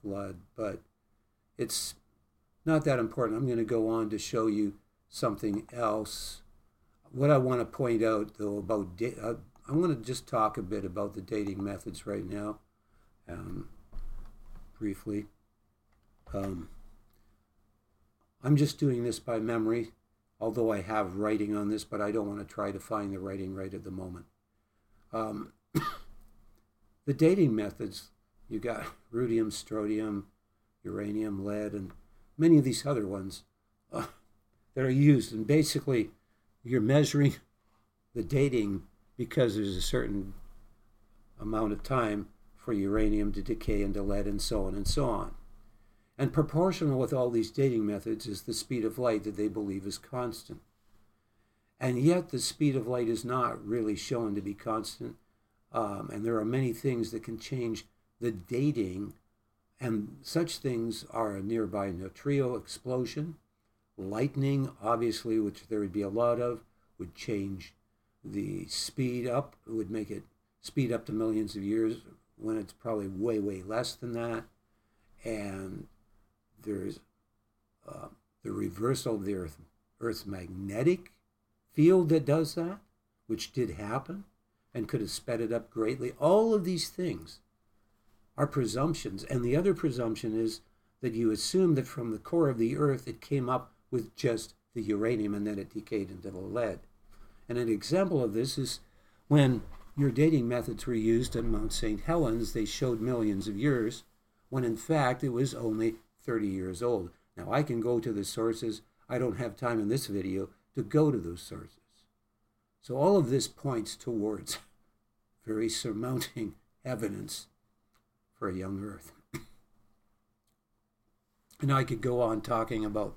flood, but it's not that important. I'm going to go on to show you something else. What I want to point out, though, about da- uh, I want to just talk a bit about the dating methods right now, um, briefly. Um, I'm just doing this by memory, although I have writing on this, but I don't want to try to find the writing right at the moment. Um, the dating methods, you got rubidium, strontium, uranium, lead, and many of these other ones uh, that are used. And basically, you're measuring the dating because there's a certain amount of time for uranium to decay into lead and so on and so on. And proportional with all these dating methods is the speed of light that they believe is constant. And yet, the speed of light is not really shown to be constant. Um, and there are many things that can change the dating and such things are a nearby neutron explosion, lightning, obviously, which there would be a lot of, would change the speed up, would make it speed up to millions of years when it's probably way, way less than that. And there's uh, the reversal of the Earth, Earth's magnetic field that does that, which did happen and could have sped it up greatly. All of these things are presumptions. And the other presumption is that you assume that from the core of the earth it came up with just the uranium and then it decayed into the lead. And an example of this is when your dating methods were used at Mount St. Helens, they showed millions of years, when in fact it was only 30 years old. Now I can go to the sources. I don't have time in this video to go to those sources. So all of this points towards very surmounting evidence for a young Earth. and I could go on talking about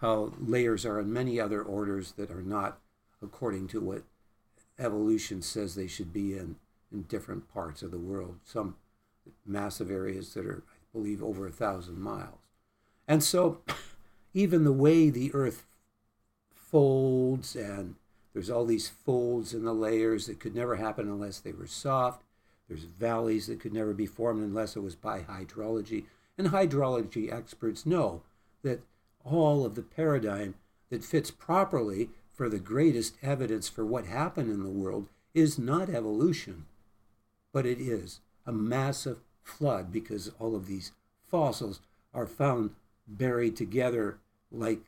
how layers are in many other orders that are not according to what evolution says they should be in in different parts of the world. Some massive areas that are, I believe, over a thousand miles. And so, even the way the Earth folds and there's all these folds in the layers that could never happen unless they were soft There's valleys that could never be formed unless it was by hydrology. And hydrology experts know that all of the paradigm that fits properly for the greatest evidence for what happened in the world is not evolution, but it is a massive flood because all of these fossils are found buried together like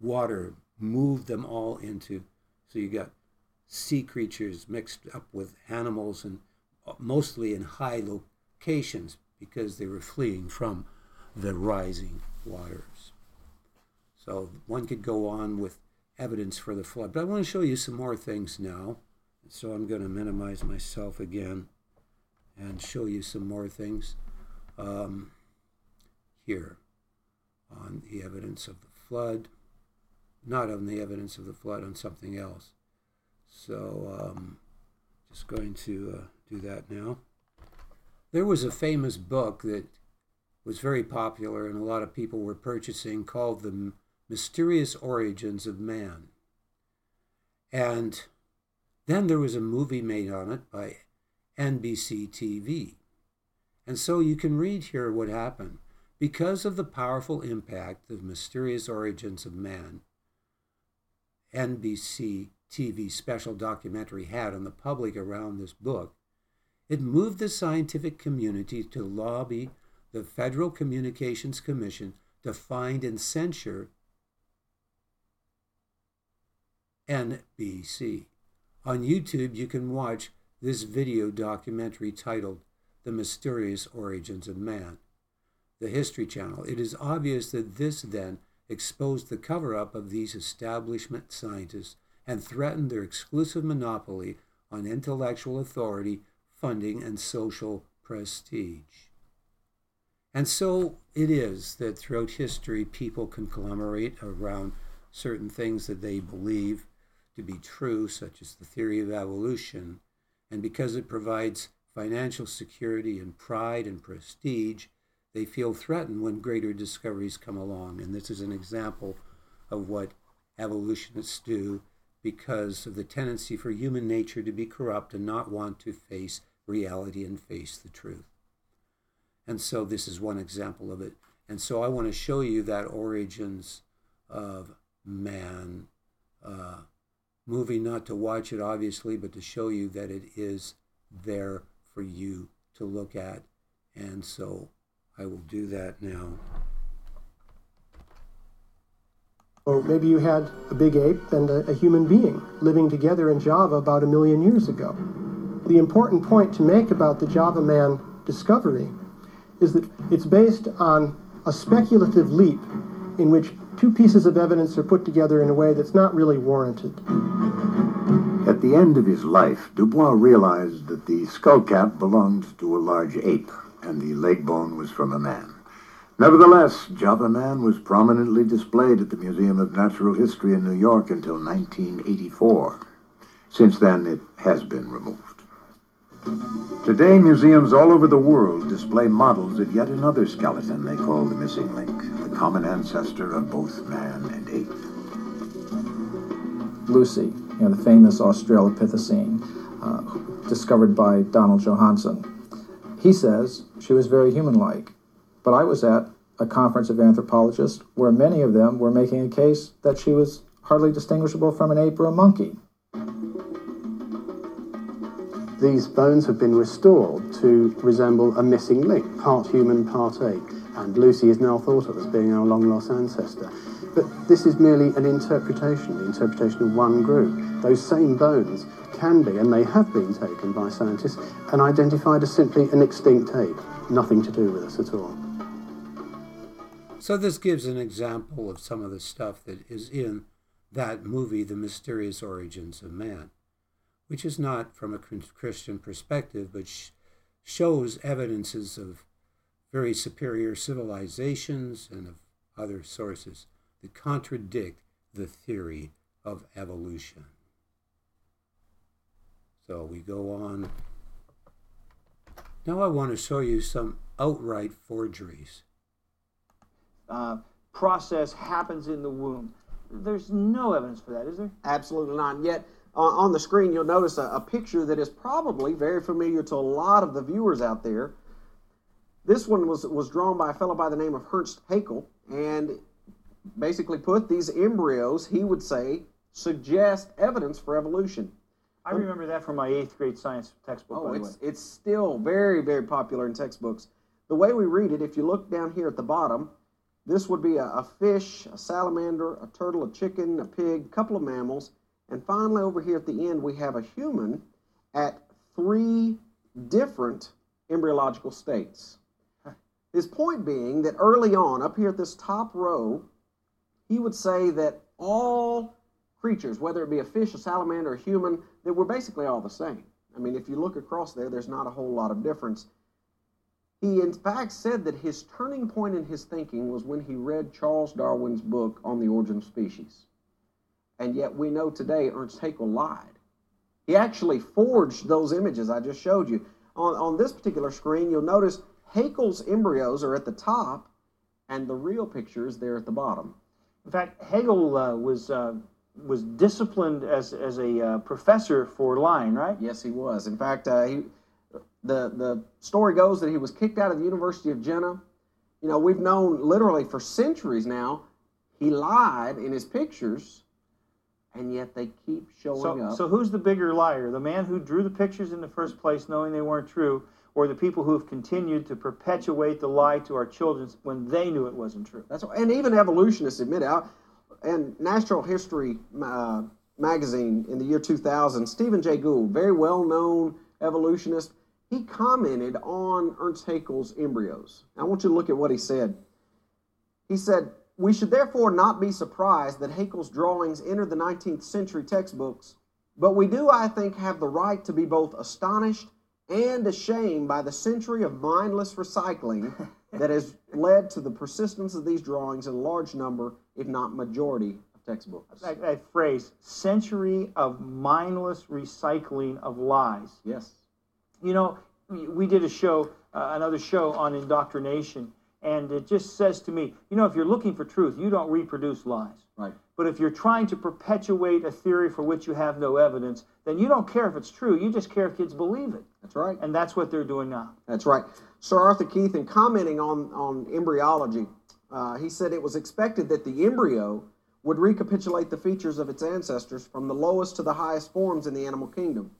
water moved them all into so you got sea creatures mixed up with animals and mostly in high locations because they were fleeing from the rising waters. So one could go on with evidence for the flood. But I want to show you some more things now. So I'm going to minimize myself again and show you some more things um, here on the evidence of the flood, not on the evidence of the flood, on something else. So um, just going to uh, do that now. There was a famous book that was very popular and a lot of people were purchasing called The Mysterious Origins of Man. And then there was a movie made on it by NBC TV. And so you can read here what happened. Because of the powerful impact of Mysterious Origins of Man, NBC TV special documentary had on the public around this book, it moved the scientific community to lobby the Federal Communications Commission to find and censure NBC. On YouTube, you can watch this video documentary titled The Mysterious Origins of Man, the History Channel. It is obvious that this then exposed the cover up of these establishment scientists and threatened their exclusive monopoly on intellectual authority, funding, and social prestige. And so it is that throughout history, people conglomerate around certain things that they believe to be true, such as the theory of evolution. And because it provides financial security and pride and prestige, they feel threatened when greater discoveries come along. And this is an example of what evolutionists do because of the tendency for human nature to be corrupt and not want to face reality and face the truth. And so this is one example of it. And so I want to show you that origins of man uh, movie, not to watch it obviously, but to show you that it is there for you to look at. And so I will do that now. Or maybe you had a big ape and a, a, human being living together in Java about a million years ago. The important point to make about the Java man discovery is that it's based on a speculative leap in which two pieces of evidence are put together in a way that's not really warranted. At the end of his life, Dubois realized that the skull cap belonged to a large ape and the leg bone was from a man. Nevertheless, Java Man was prominently displayed at the Museum of Natural History in New York until 1984. Since then, it has been removed. Today, museums all over the world display models of yet another skeleton they call the missing link, the common ancestor of both man and ape. Lucy, you know, the famous Australopithecine, uh, discovered by Donald Johanson. He says she was very human-like, but I was at a conference of anthropologists where many of them were making a case that she was hardly distinguishable from an ape or a monkey. These bones have been restored to resemble a missing link, part human, part ape, and Lucy is now thought of as being our long-lost ancestor. But this is merely an interpretation, the interpretation of one group. Those same bones can be, and they have been taken by scientists, and identified as simply an extinct ape. Nothing to do with us at all. So this gives an example of some of the stuff that is in that movie, The Mysterious Origins of Man, which is not from a Christian perspective, but sh- shows evidences of very superior civilizations and of other sources that contradict the theory of evolution. So we go on. Now I want to show you some outright forgeries. Uh, process happens in the womb. There's no evidence for that, is there? Absolutely not. And yet, on, on the screen, you'll notice a, a picture that is probably very familiar to a lot of the viewers out there. This one was, was drawn by a fellow by the name of Ernst Haeckel, and basically put these embryos, he would say, suggest evidence for evolution. I remember that from my eighth grade science textbook. Oh, by the it's, way. it's still very, very popular in textbooks. The way we read it, if you look down here at the bottom, this would be a, a fish, a salamander, a turtle, a chicken, a pig, a couple of mammals, and finally over here at the end we have a human at three different embryological states. His point being that early on, up here at this top row, he would say that all creatures, whether it be a fish, a salamander, a human, that we're basically all the same. I mean, if you look across there, there's not a whole lot of difference. He, in fact, said that his turning point in his thinking was when he read Charles Darwin's book on the origin of species. And yet we know today Ernst Haeckel lied. He actually forged those images I just showed you. On, on this particular screen, you'll notice Haeckel's embryos are at the top, and the real picture is there at the bottom. In fact, Haeckel uh, was uh, was disciplined as as a uh, professor for lying, right? Yes, he was. In fact, uh, he, the the story goes that he was kicked out of the University of Jena. You know, we've known literally for centuries now he lied in his pictures, and yet they keep showing So, up. so who's the bigger liar? The man who drew the pictures in the first place knowing they weren't true, or the people who have continued to perpetuate the lie to our children when they knew it wasn't true? That's and even evolutionists admit it. I- And Natural History uh, magazine in the year 2000, Stephen Jay Gould, very well-known evolutionist, he commented on Ernst Haeckel's embryos. I want you to look at what he said. He said, "We should therefore not be surprised that Haeckel's drawings entered the 19th century textbooks, but we do, I think, have the right to be both astonished and ashamed by the century of mindless recycling that has led to the persistence of these drawings in a large number, if not majority, of textbooks. That, that phrase, century of mindless recycling of lies. Yes. You know, we, we did a show, uh, another show on indoctrination, and it just says to me, you know, if you're looking for truth, you don't reproduce lies. Right. But if you're trying to perpetuate a theory for which you have no evidence, then you don't care if it's true. You just care if kids believe it. That's right. And that's what they're doing now. That's right. Sir Arthur Keith, in commenting on, on embryology, uh, he said it was expected that the embryo would recapitulate the features of its ancestors from the lowest to the highest forms in the animal kingdom.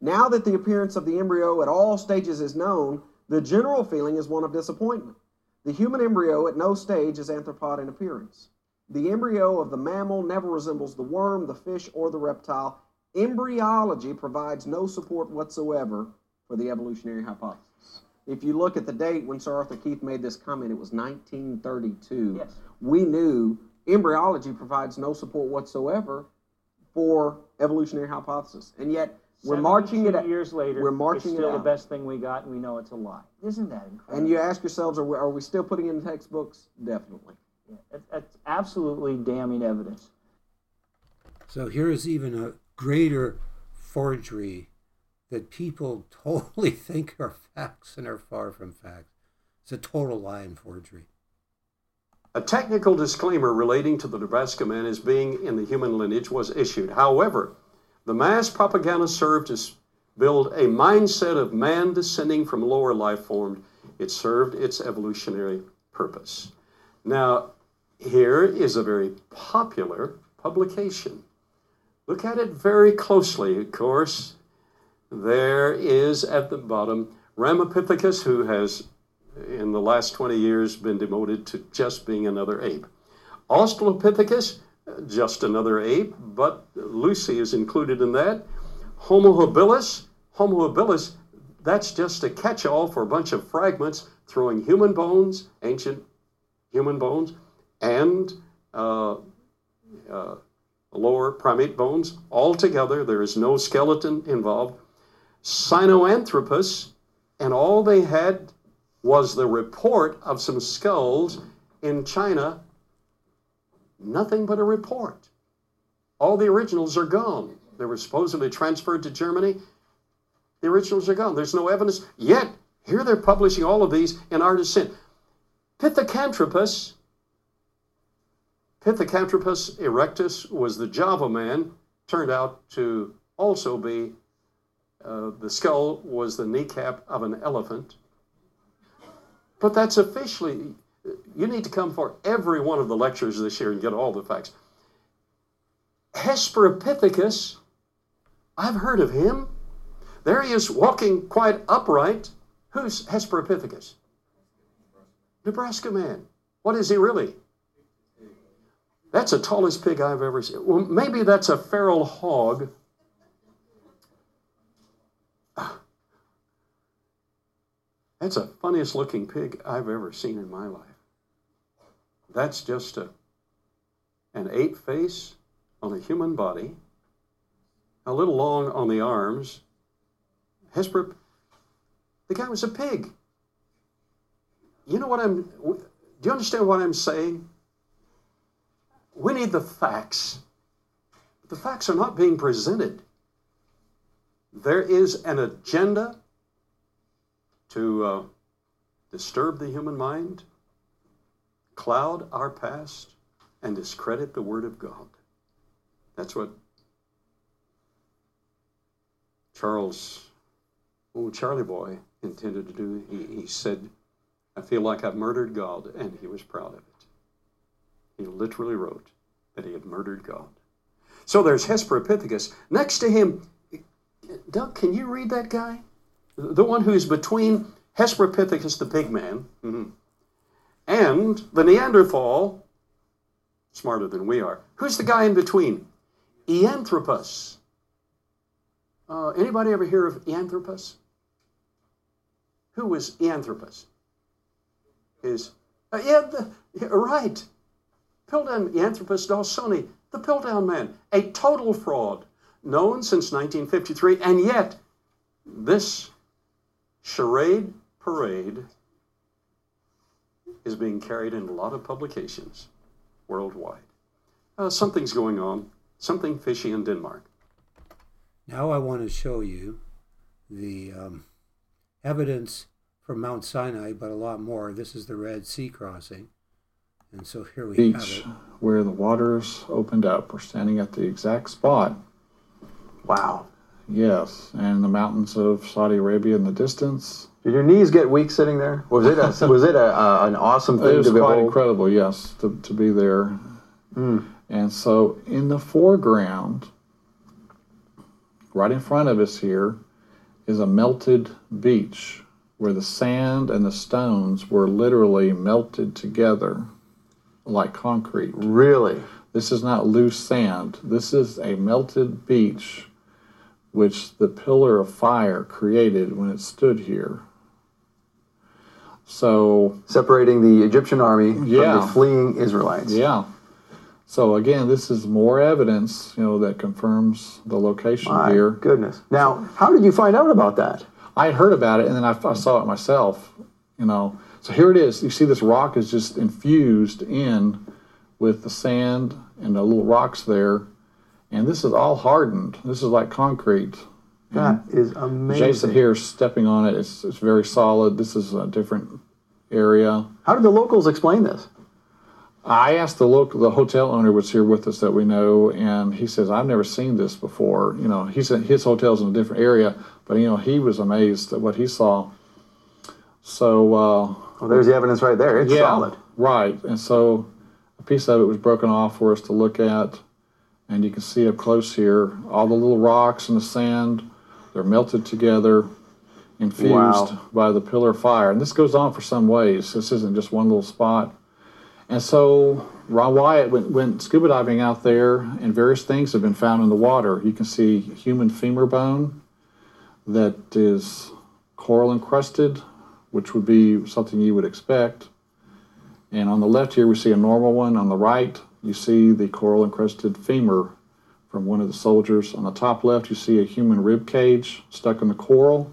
Now that the appearance of the embryo at all stages is known, the general feeling is one of disappointment. The human embryo at no stage is anthropoid in appearance. The embryo of the mammal never resembles the worm, the fish, or the reptile. Embryology provides no support whatsoever for the evolutionary hypothesis. If you look at the date when Sir Arthur Keith made this comment, it was 1932. Yes. We knew embryology provides no support whatsoever for evolutionary hypothesis, and yet we're marching it. 72 years later. We're marching it's it still out. the best thing we got, and we know it's a lie. Isn't that incredible? And you ask yourselves, are we, are we still putting it in textbooks? Definitely. Yeah, it- it's absolutely damning evidence. So here is even a greater forgery that people totally think are facts and are far from facts. It's a total lie and forgery. A technical disclaimer relating to the Nebraska man as being in the human lineage was issued. However, the mass propaganda served to build a mindset of man descending from lower life forms. It served its evolutionary purpose. Now, here is a very popular publication. Look at it very closely, of course. There is at the bottom Ramapithecus, who has in the last 20 years been demoted to just being another ape. Australopithecus, just another ape, but Lucy is included in that. Homo habilis, Homo habilis, that's just a catch all for a bunch of fragments throwing human bones, ancient human bones, and uh, uh, lower primate bones all together. There is no skeleton involved. Sinoanthropus, and all they had was the report of some skulls in China. Nothing but a report. All the originals are gone. They were supposedly transferred to Germany. The originals are gone. There's no evidence. Yet, here they're publishing all of these in our descent. Pithecanthropus, Pithecanthropus erectus was the Java man turned out to also be uh, the skull was the kneecap of an elephant. But that's officially, you need to come for every one of the lectures this year and get all the facts. Hesperopithecus, I've heard of him. There he is walking quite upright. Who's Hesperopithecus? Nebraska man. What is he really? That's the tallest pig I've ever seen. Well, maybe that's a feral hog. That's the funniest looking pig I've ever seen in my life. That's just a, an ape face on a human body, a little long on the arms. Hesper, the guy was a pig. You know what I'm, do you understand what I'm saying? We need the facts. The facts are not being presented. There is an agenda to uh, disturb the human mind, cloud our past, and discredit the Word of God. That's what Charles, oh, Charlie Boy, intended to do. He, he said, I feel like I've murdered God, and he was proud of it. He literally wrote that he had murdered God. So there's Hesperopithecus. Next to him, Doug, can you read that guy? The one who's between Hesperopithecus, the pig man, mm-hmm, and the Neanderthal, smarter than we are. Who's the guy in between? Eoanthropus. Uh, anybody ever hear of Eoanthropus? Who was Eoanthropus? Is uh, yeah, the, yeah, right. Piltdown Eoanthropus dawsoni, the Piltdown man, a total fraud, known since 1953, and yet this charade parade is being carried in a lot of publications worldwide. Uh, something's going on, something fishy in Denmark. Now I want to show you the um, evidence from Mount Sinai, but a lot more. This is the Red Sea crossing. And so here we beach have it. where the waters opened up. We're standing at the exact spot. Wow. Yes, and the mountains of Saudi Arabia in the distance. Did your knees get weak sitting there? Was it a, was it a, uh, an awesome thing It was to quite behold? incredible, yes, to, to be there. Mm. And so in the foreground, right in front of us here, is a melted beach where the sand and the stones were literally melted together like concrete. Really? This is not loose sand. This is a melted beach which the pillar of fire created when it stood here. So separating the Egyptian army Yeah. from the fleeing Israelites. Yeah. So again, this is more evidence, you know, that confirms the location My here. goodness. Now, how did you find out about that? I had heard about it, and then I, I saw it myself. You know, so here it is. You see, this rock is just infused in with the sand and the little rocks there, and this is all hardened. This is like concrete. That is amazing. Jason here is stepping on it. It's, it's very solid. This is a different area. How did the locals explain this? I asked the local, the hotel owner was here with us that we know, and he says I've never seen this before. You know, he said his hotel's in a different area, but you know he was amazed at what he saw. So, uh, well, there's the evidence right there. It's yeah, solid. right? And so a piece of it was broken off for us to look at, and you can see up close here all the little rocks and the sand. They're melted together, infused Wow. by the pillar of fire, and this goes on for some ways. This isn't just one little spot. And so Ron Wyatt went, went scuba diving out there, and various things have been found in the water. You can see human femur bone that is coral encrusted, which would be something you would expect. And on the left here, we see a normal one. On the right, you see the coral encrusted femur from one of the soldiers. On the top left, you see a human rib cage stuck in the coral.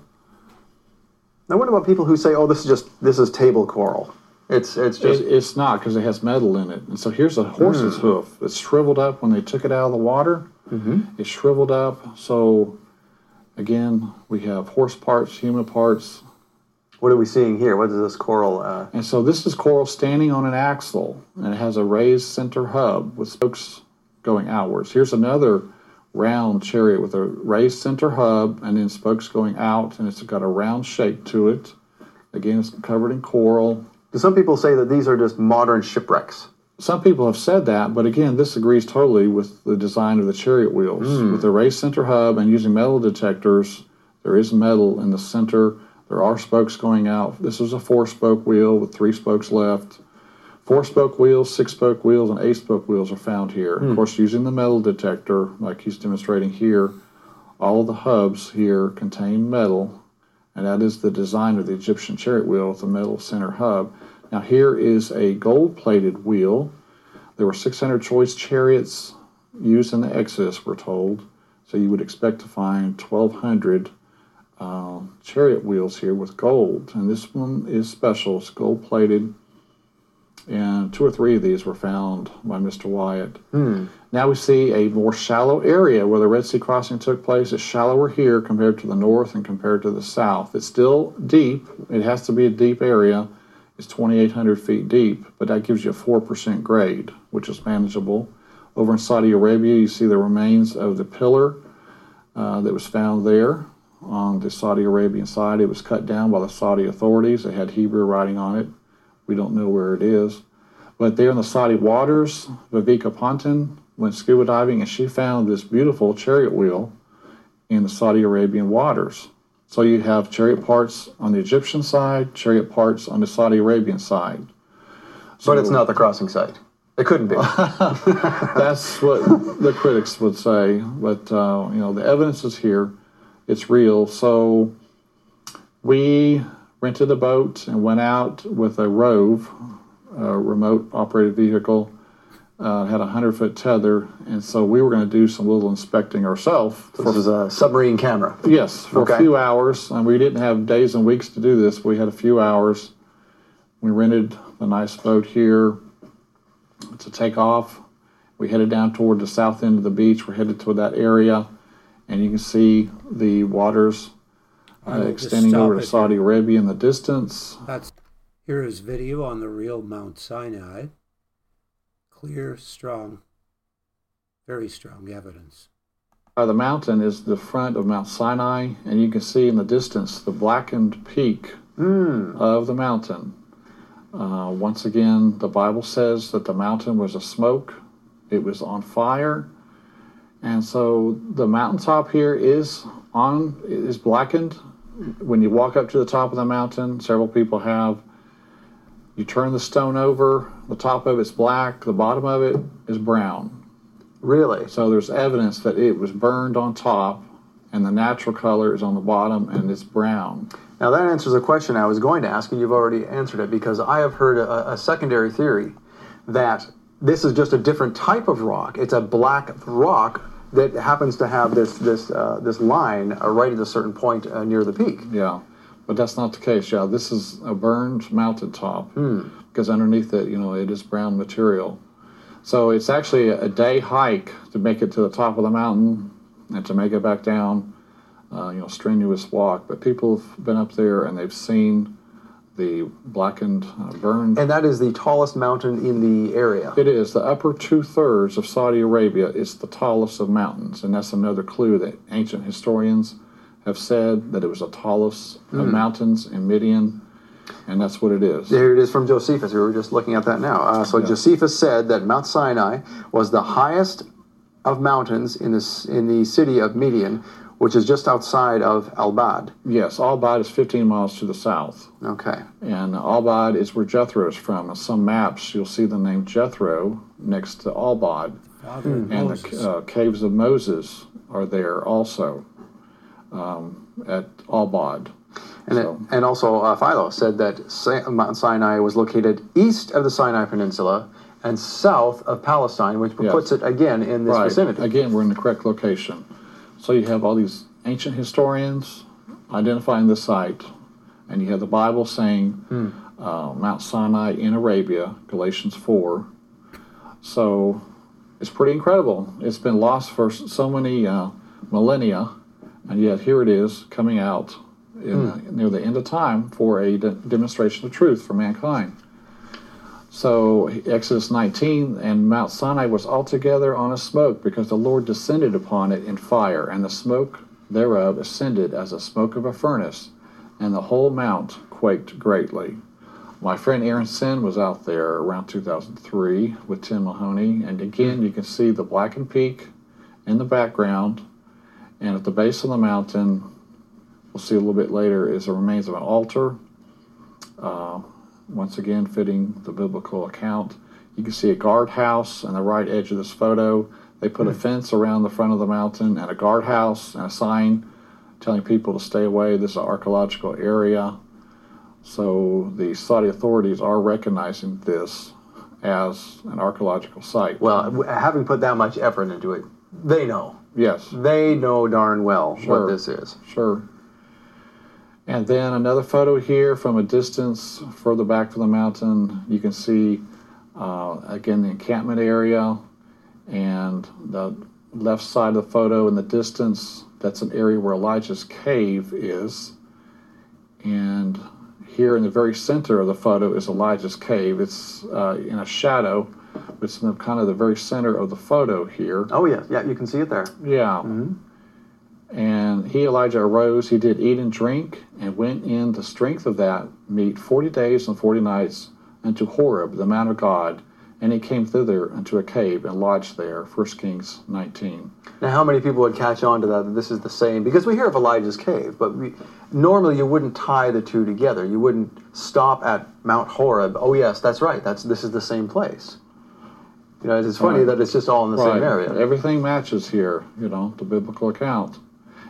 Now, what about people who say, "Oh, this is just this is table coral"? It's it's just It, it's not because it has metal in it. And so here's a horse's Mm. hoof. It's shriveled up when they took it out of the water. Mm-hmm. It's shriveled up. So again, we have horse parts, human parts. What are we seeing here? What is this coral? Uh, And so this is coral standing on an axle, and it has a raised center hub with spokes going outwards. Here's another round chariot with a raised center hub and then spokes going out, and it's got a round shape to it. Again, it's covered in coral. Some people say that these are just modern shipwrecks. Some people have said that, but again, this agrees totally with the design of the chariot wheels. Hmm. With the raised center hub and using metal detectors, there is metal in the center. There are spokes going out. This is a four spoke wheel with three spokes left. Four spoke wheels, six spoke wheels, and eight spoke wheels are found here. Hmm. Of course, using the metal detector, like he's demonstrating here, all the hubs here contain metal, and that is the design of the Egyptian chariot wheel with the metal center hub. Now, here is a gold plated wheel. There were 600 choice chariots used in the Exodus, we're told. So you would expect to find 1,200 uh, chariot wheels here with gold. And this one is special, it's gold plated. And two or three of these were found by Mr. Wyatt. Hmm. Now we see a more shallow area where the Red Sea crossing took place. It's shallower here compared to the north and compared to the south. It's still deep. It has to be a deep area. It's 2,800 feet deep, but that gives you a 4% grade, which is manageable. Over in Saudi Arabia, you see the remains of the pillar uh, that was found there on the Saudi Arabian side. It was cut down by the Saudi authorities. It had Hebrew writing on it. We don't know where it is. But there in the Saudi waters, Viveka Ponten went scuba diving and she found this beautiful chariot wheel in the Saudi Arabian waters. So you have chariot parts on the Egyptian side, chariot parts on the Saudi Arabian side. But it's not the crossing site. It couldn't be. That's what the critics would say. But uh, you know, the evidence is here; it's real. So we rented a boat and went out with a Rove, a remote operated vehicle. Uh, had a hundred foot tether, and so we were going to do some little inspecting ourselves. This is a submarine camera. Yes, for Okay. a few hours. And we didn't have days and weeks to do this. We had a few hours. We rented a nice boat here to take off. We headed down toward the south end of the beach. We're headed to that area, and you can see the waters uh, extending over to Saudi Arabia in the distance. That's here is video on the real Mount Sinai. Clear, strong, very strong evidence. Uh, the mountain is the front of Mount Sinai, and you can see in the distance the blackened peak of the mountain. Uh, once again, the Bible says that the mountain was a smoke, it was on fire, and so the mountaintop here is on is blackened. When you walk up to the top of the mountain, several people have. You turn the stone over, the top of it's black, the bottom of it is brown. Really? So there's evidence that it was burned on top, and the natural color is on the bottom, and it's brown. Now that answers a question I was going to ask, and you've already answered it because I have heard a, a secondary theory that this is just a different type of rock. It's a black rock that happens to have this this uh, this line uh, right at a certain point uh, near the peak. Yeah, but that's not the case. Yeah, this is a burned mountaintop Hmm. because underneath it, you know, it is brown material. So it's actually a day hike to make it to the top of the mountain and to make it back down. Uh, you know, strenuous walk. But people have been up there and they've seen the blackened, uh, burned. And that is the tallest mountain in the area. It is. The upper two thirds of Saudi Arabia is the tallest of mountains, and that's another clue that ancient historians have said that it was the tallest of Hmm. mountains in Midian, and that's what it is. Here it is from Josephus. We were just looking at that now. Uh, so Josephus said that Mount Sinai was the highest of mountains in this in the city of Midian, which is just outside of Al-Bad. Yes, Albad is 15 miles to the south. Okay. And Albad is where Jethro is from. On some maps, you'll see the name Jethro next to Albad. Father of and Moses. the uh, caves of Moses are there also um, at Albad. And, it, and also, uh, Philo said that Sa- Mount Sinai was located east of the Sinai Peninsula and south of Palestine, which Yes. puts it again in this right. vicinity. Again, we're in the correct location. So you have all these ancient historians identifying the site, and you have the Bible saying Hmm. uh, Mount Sinai in Arabia, Galatians 4. So it's pretty incredible. It's been lost for so many uh, millennia, and yet here it is coming out in, Hmm. near the end of time for a de- demonstration of truth for mankind. So Exodus 19 and Mount Sinai was altogether on a smoke because the Lord descended upon it in fire, and the smoke thereof ascended as the smoke of a furnace, and the whole mount quaked greatly. My friend Aaron Sin was out there around 2003 with Tim Mahoney, and again you can see the blackened peak in the background, and at the base of the mountain, we'll see a little bit later, is the remains of an altar. Uh, once again, fitting the biblical account. You can see a guardhouse on the right edge of this photo. They put a hmm. fence around the front of the mountain and a guardhouse and a sign telling people to stay away. This is an archaeological area. So the Saudi authorities are recognizing this as an archaeological site. Well, having put that much effort into it, they know. Yes. They know darn well Sure. what this is. Sure. And then another photo here from a distance further back from the mountain. You can see, uh, again, the encampment area and the left side of the photo in the distance. That's an area where Elijah's cave is. And here in the very center of the photo is Elijah's cave. It's uh, in a shadow. but It's in the, kind of the very center of the photo here. Oh, yeah. Yeah, you can see it there. Yeah. And he, Elijah, arose, he did eat and drink, and went in the strength of that meat forty days and forty nights unto Horeb, the mount of God. And he came thither unto a cave and lodged there. 1 Kings 19. Now, how many people would catch on to that? That this is the same because we hear of Elijah's cave, but we, normally you wouldn't tie the two together. You wouldn't stop at Mount Horeb. Oh, yes, that's right. That's this is the same place. You know, it's funny Right. that it's just all in the same area. Everything matches here, you know, the biblical account.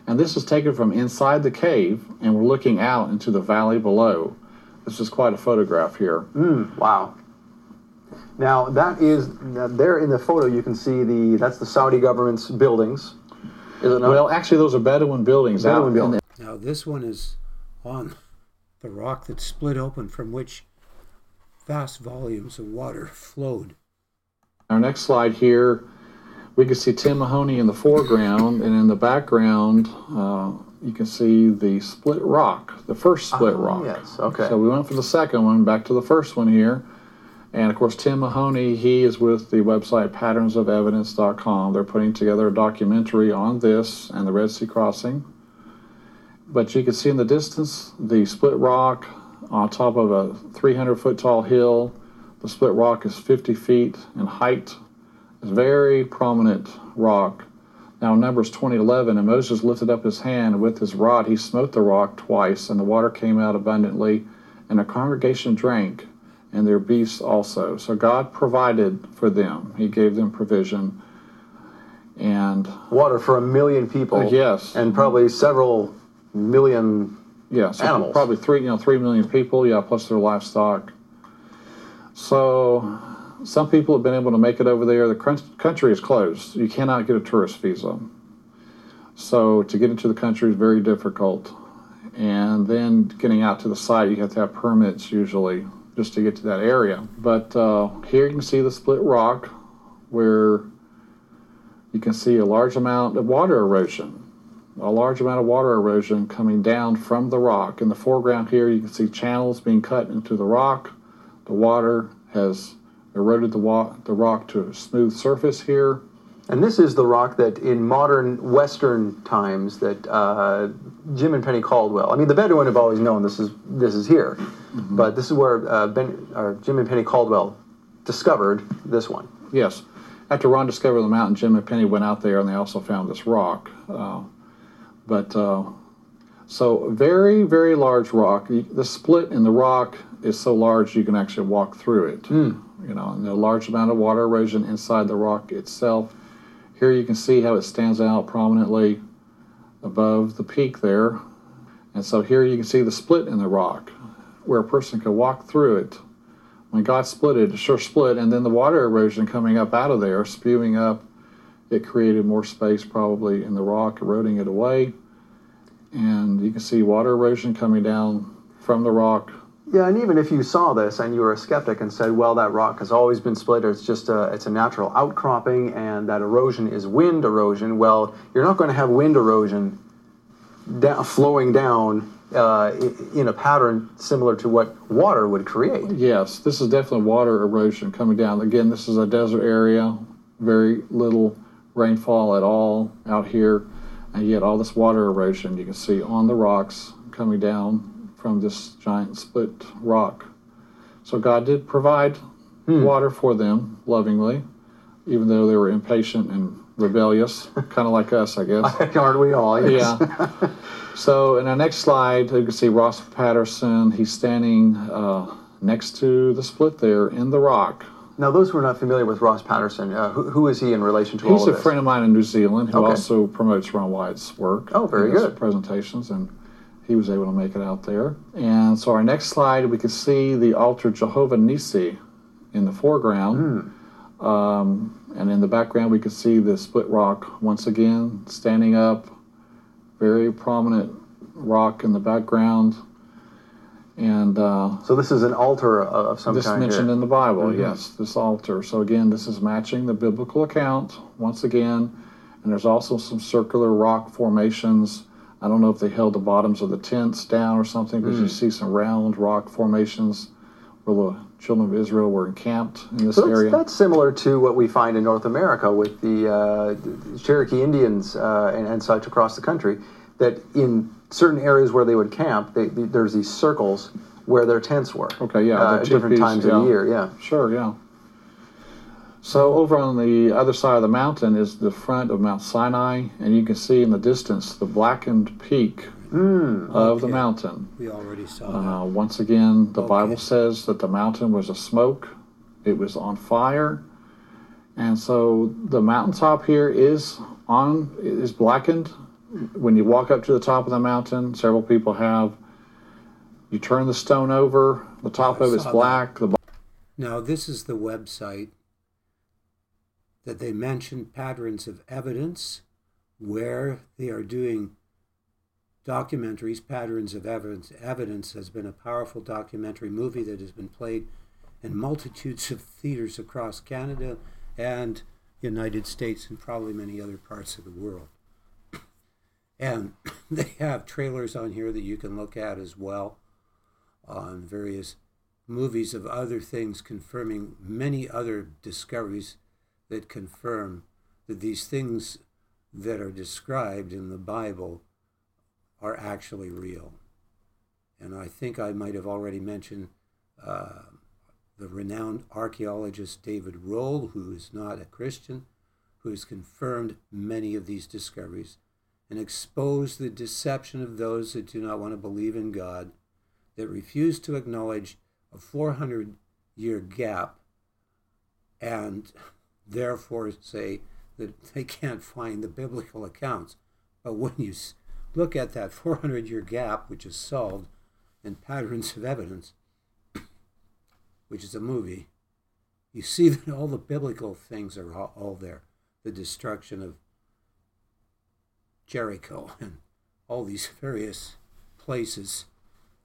And this is taken from inside the cave, and we're looking out into the valley below. This is quite a photograph here. Mm, wow. Now that is there in the photo. You can see the that's the Saudi government's buildings. Is it not? Well, actually, those are Bedouin buildings. out Bedouin in buildings. Now this one is on the rock that split open from which vast volumes of water flowed. Our next slide here, we can see Tim Mahoney in the foreground, and in the background, uh, you can see the split rock, the first split Oh, rock. yes, okay. So we went from the second one back to the first one here. And of course, Tim Mahoney, he is with the website patternsofevidence.com. They're putting together a documentary on this and the Red Sea crossing. But you can see in the distance the split rock on top of a 300 foot tall hill. The split rock is 50 feet in height. It's very prominent rock. Now, in Numbers 2011, and Moses lifted up his hand, and with his rod he smote the rock twice, and the water came out abundantly, and the congregation drank, and their beasts also. So God provided for them. He gave them provision. And water for a million people. Uh, yes. and probably several million yeah, so animals. probably three, you know, three million people. Yeah, plus their livestock. So, some people have been able to make it over there. The country is closed. You cannot get a tourist visa. So, to get into the country is very difficult. And then getting out to the site, you have to have permits usually just to get to that area. But uh, here you can see the split rock where you can see a large amount of water erosion a large amount of water erosion coming down from the rock. In the foreground here, you can see channels being cut into the rock. The water has eroded the, wa- the rock to a smooth surface here. And this is the rock that in modern Western times that uh, Jim and Penny Caldwell. I mean, the Bedouin have always known this is this is here, but this is where uh, ben, or Jim and Penny Caldwell discovered this one. Yes. After Ron discovered the mountain, Jim and Penny went out there and they also found this rock. Uh, but uh, so very, very large rock. The split in the rock is so large you can actually walk through it. You know, and a large amount of water erosion inside the rock itself. Here you can see how it stands out prominently above the peak there. And so here you can see the split in the rock where a person could walk through it. When God split it, it sure split, and then the water erosion coming up out of there, spewing up, it created more space probably in the rock, eroding it away. And you can see water erosion coming down from the rock. Yeah, and even if you saw this and you were a skeptic and said, "Well, that rock has always been split, or it's just a it's a natural outcropping, and that erosion is wind erosion," well, you're not going to have wind erosion da- flowing down uh, in a pattern similar to what water would create. Yes, this is definitely water erosion coming down. Again, this is a desert area, very little rainfall at all out here, and yet all this water erosion you can see on the rocks coming down from this giant split rock. So God did provide water for them lovingly, even though they were impatient and rebellious, kind of like us, I guess. Aren't we all? Yes. Yeah. so in the next slide, you can see Ross Patterson. He's standing uh, next to the split there in the rock. Now, those who are not familiar with Ross Patterson, uh, who, who is he in relation to all of this? He's a friend of mine in New Zealand who Okay. also promotes Ron Wyatt's work. Oh, very good. Presentations, and he was able to make it out there. And so our next slide, we can see the altar Jehovah Nissi in the foreground. Hmm. Um, and in the background, we can see the split rock once again standing up. Very prominent rock in the background. And uh, So this is an altar of, some this kind This mentioned here. in the Bible, Mhm. yes, this altar. So again, this is matching the biblical account once again, and there's also some circular rock formations. I don't know if they held the bottoms of the tents down or something, you Mm. see some round rock formations where the children of Israel were encamped in this So that's, area. that's similar to what we find in North America with the, uh, the Cherokee Indians uh, and, and such across the country. That in certain areas where they would camp, they, they- there's these circles where their tents were. Okay, yeah, uh, at different times of the year. Yeah. Sure, yeah. So over on the other side of the mountain is the front of Mount Sinai, and you can see in the distance the blackened peak Hmm. of the mountain. We already saw Uh, once again, the Bible says that the mountain was a smoke, it was on fire, and so the mountaintop here is on is blackened. When you walk up to the top of the mountain, several people have. You turn the stone over, the top I of it's saw that. black. The Now, this is the website that they mention patterns of evidence where they are doing documentaries. Patterns of evidence. Evidence has been a powerful documentary movie that has been played in multitudes of theaters across Canada and United States and probably many other parts of the world. And they have trailers on here that you can look at as well on various movies of other things confirming many other discoveries that confirm that these things that are described in the Bible are actually real. And I think I might have already mentioned uh, the renowned archaeologist David Rohl, who is not a Christian, who has confirmed many of these discoveries and exposed the deception of those that do not want to believe in God, that refuse to acknowledge a 400 year gap, and therefore say that they can't find the biblical accounts. But when you look at that 400 year gap, which is solved in Patterns of Evidence, which is a movie, you see that all the biblical things are all, all there. The destruction of Jericho and all these various places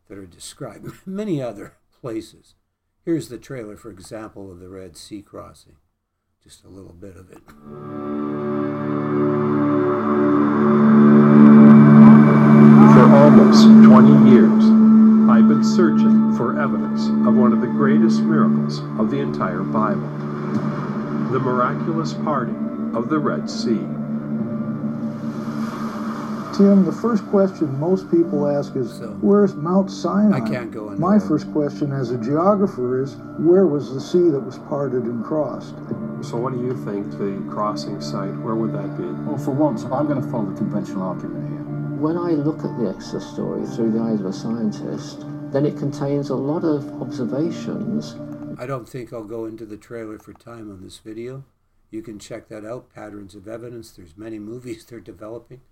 that are described, many other places. Here's the trailer, for example, of the Red Sea crossing. Just a little bit of it. For almost 20 years, I've been searching for evidence of one of the greatest miracles of the entire Bible the miraculous parting of the Red Sea. Tim, the first question most people ask is, where's Mount Sinai? I can't go into My that. first question as a geographer is, where was the sea that was parted and crossed? So, what do you think the crossing site, where would that be? Well, for once, I'm going to follow the conventional argument here. When I look at the Exodus story through the eyes of a scientist, then it contains a lot of observations. I don't think I'll go into the trailer for time on this video. You can check that out, Patterns of Evidence. There's many movies they're developing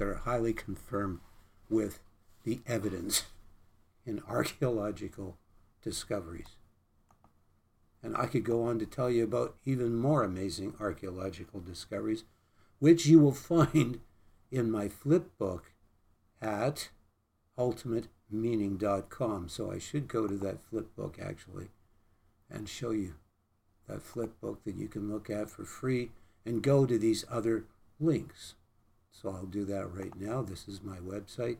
that are highly confirmed with the evidence in archaeological discoveries. And I could go on to tell you about even more amazing archaeological discoveries, which you will find in my flip book at ultimatemeaning.com. So I should go to that flip book actually and show you that flip book that you can look at for free and go to these other links. So I'll do that right now. This is my website,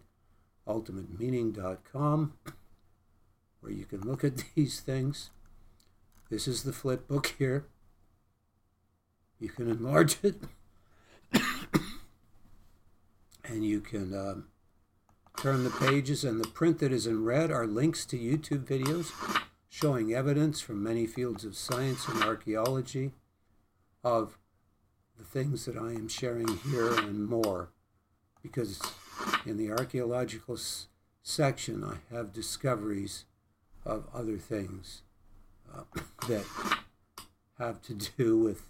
ultimatemeaning.com, where you can look at these things. This is the flip book here. You can enlarge it, and you can um, turn the pages, and the print that is in red are links to YouTube videos showing evidence from many fields of science and archaeology of the things that I am sharing here and more. Because in the archaeological s- section, I have discoveries of other things uh, that have to do with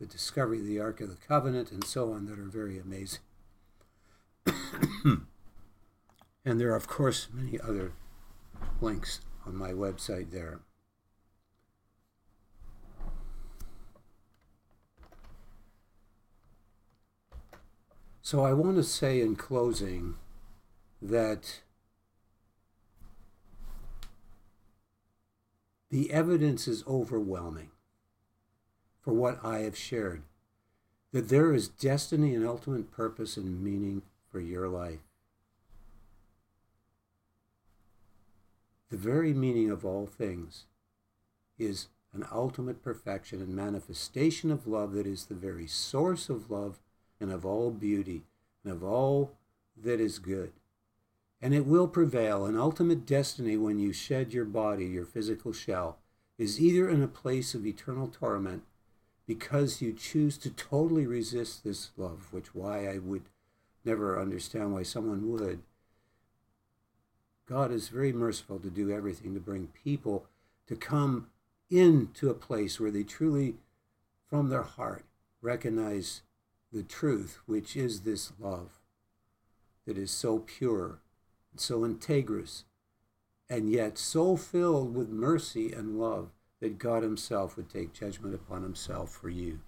the discovery of the Ark of the Covenant and so on that are very amazing. and there are, of course, many other links on my website there. So I want to say in closing that the evidence is overwhelming for what I have shared that there is destiny and ultimate purpose and meaning for your life. The very meaning of all things is an ultimate perfection and manifestation of love that is the very source of love and of all beauty and of all that is good. And it will prevail. An ultimate destiny when you shed your body, your physical shell, is either in a place of eternal torment because you choose to totally resist this love, which why I would never understand why someone would. God is very merciful to do everything to bring people to come into a place where they truly, from their heart, recognize the truth, which is this love that is so pure, so integrous, and yet so filled with mercy and love that God Himself would take judgment upon Himself for you.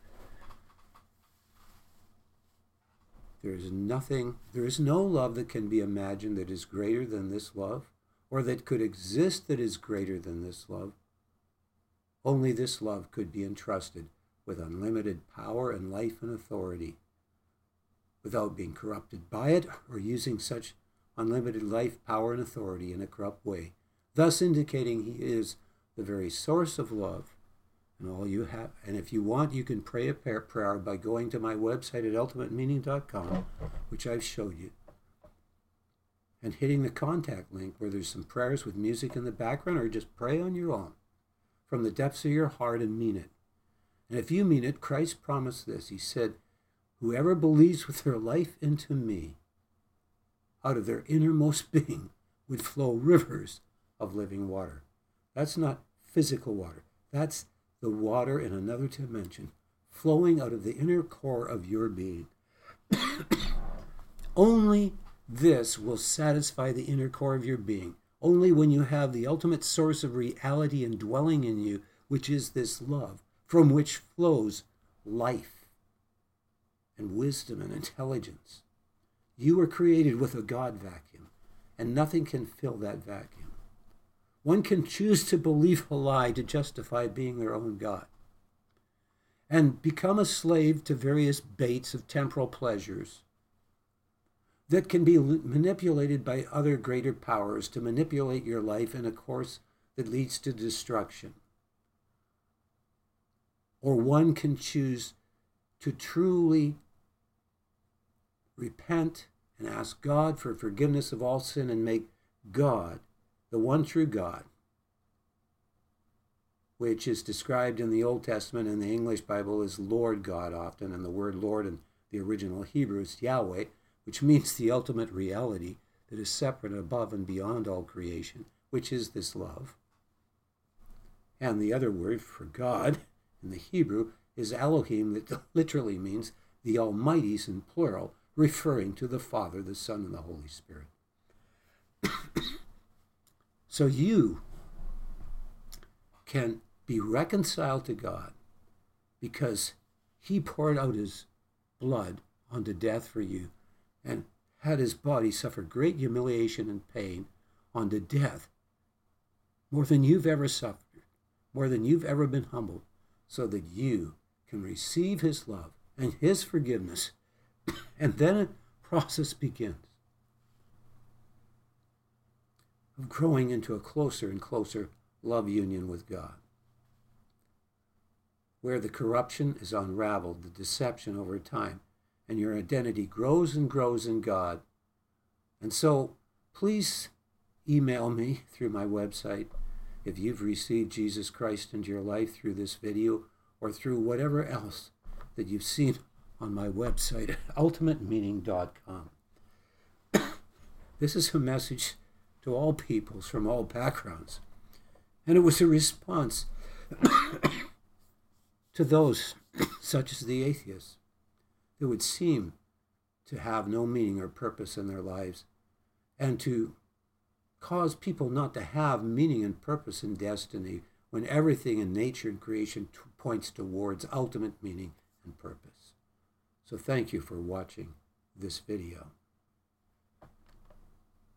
There is nothing, there is no love that can be imagined that is greater than this love, or that could exist that is greater than this love. Only this love could be entrusted with unlimited power and life and authority without being corrupted by it or using such unlimited life, power, and authority in a corrupt way, thus indicating he is the very source of love. And all you have, and if you want, you can pray a prayer by going to my website at ultimatemeaning.com, which I've showed you, and hitting the contact link where there's some prayers with music in the background, or just pray on your own from the depths of your heart and mean it. And if you mean it, Christ promised this. He said, Whoever believes with their life into me, out of their innermost being would flow rivers of living water. That's not physical water. That's the water in another dimension flowing out of the inner core of your being. Only this will satisfy the inner core of your being. Only when you have the ultimate source of reality indwelling in you, which is this love, from which flows life and wisdom and intelligence. You were created with a God vacuum, and nothing can fill that vacuum. One can choose to believe a lie to justify being their own God and become a slave to various baits of temporal pleasures that can be manipulated by other greater powers to manipulate your life in a course that leads to destruction. Or one can choose to truly repent and ask God for forgiveness of all sin and make God, the one true God, which is described in the Old Testament and the English Bible as Lord God often, and the word Lord in the original Hebrew is Yahweh, which means the ultimate reality that is separate above and beyond all creation, which is this love. And the other word for God in the Hebrew is Elohim, that literally means the Almighty's in plural, referring to the Father, the Son, and the Holy Spirit. so you can be reconciled to God because He poured out His blood unto death for you and had His body suffer great humiliation and pain unto death, more than you've ever suffered, more than you've ever been humbled, so that you can receive His love and His forgiveness and then a process begins. of growing into a closer and closer love union with God. Where the corruption is unraveled, the deception over time, and your identity grows and grows in God. And so please email me through my website if you've received Jesus Christ into your life through this video or through whatever else that you've seen on my website at ultimatemeaning.com. this is a message to all peoples from all backgrounds. And it was a response to those, such as the atheists, that would seem to have no meaning or purpose in their lives and to cause people not to have meaning and purpose and destiny when everything in nature and creation t- points towards ultimate meaning and purpose. So thank you for watching this video.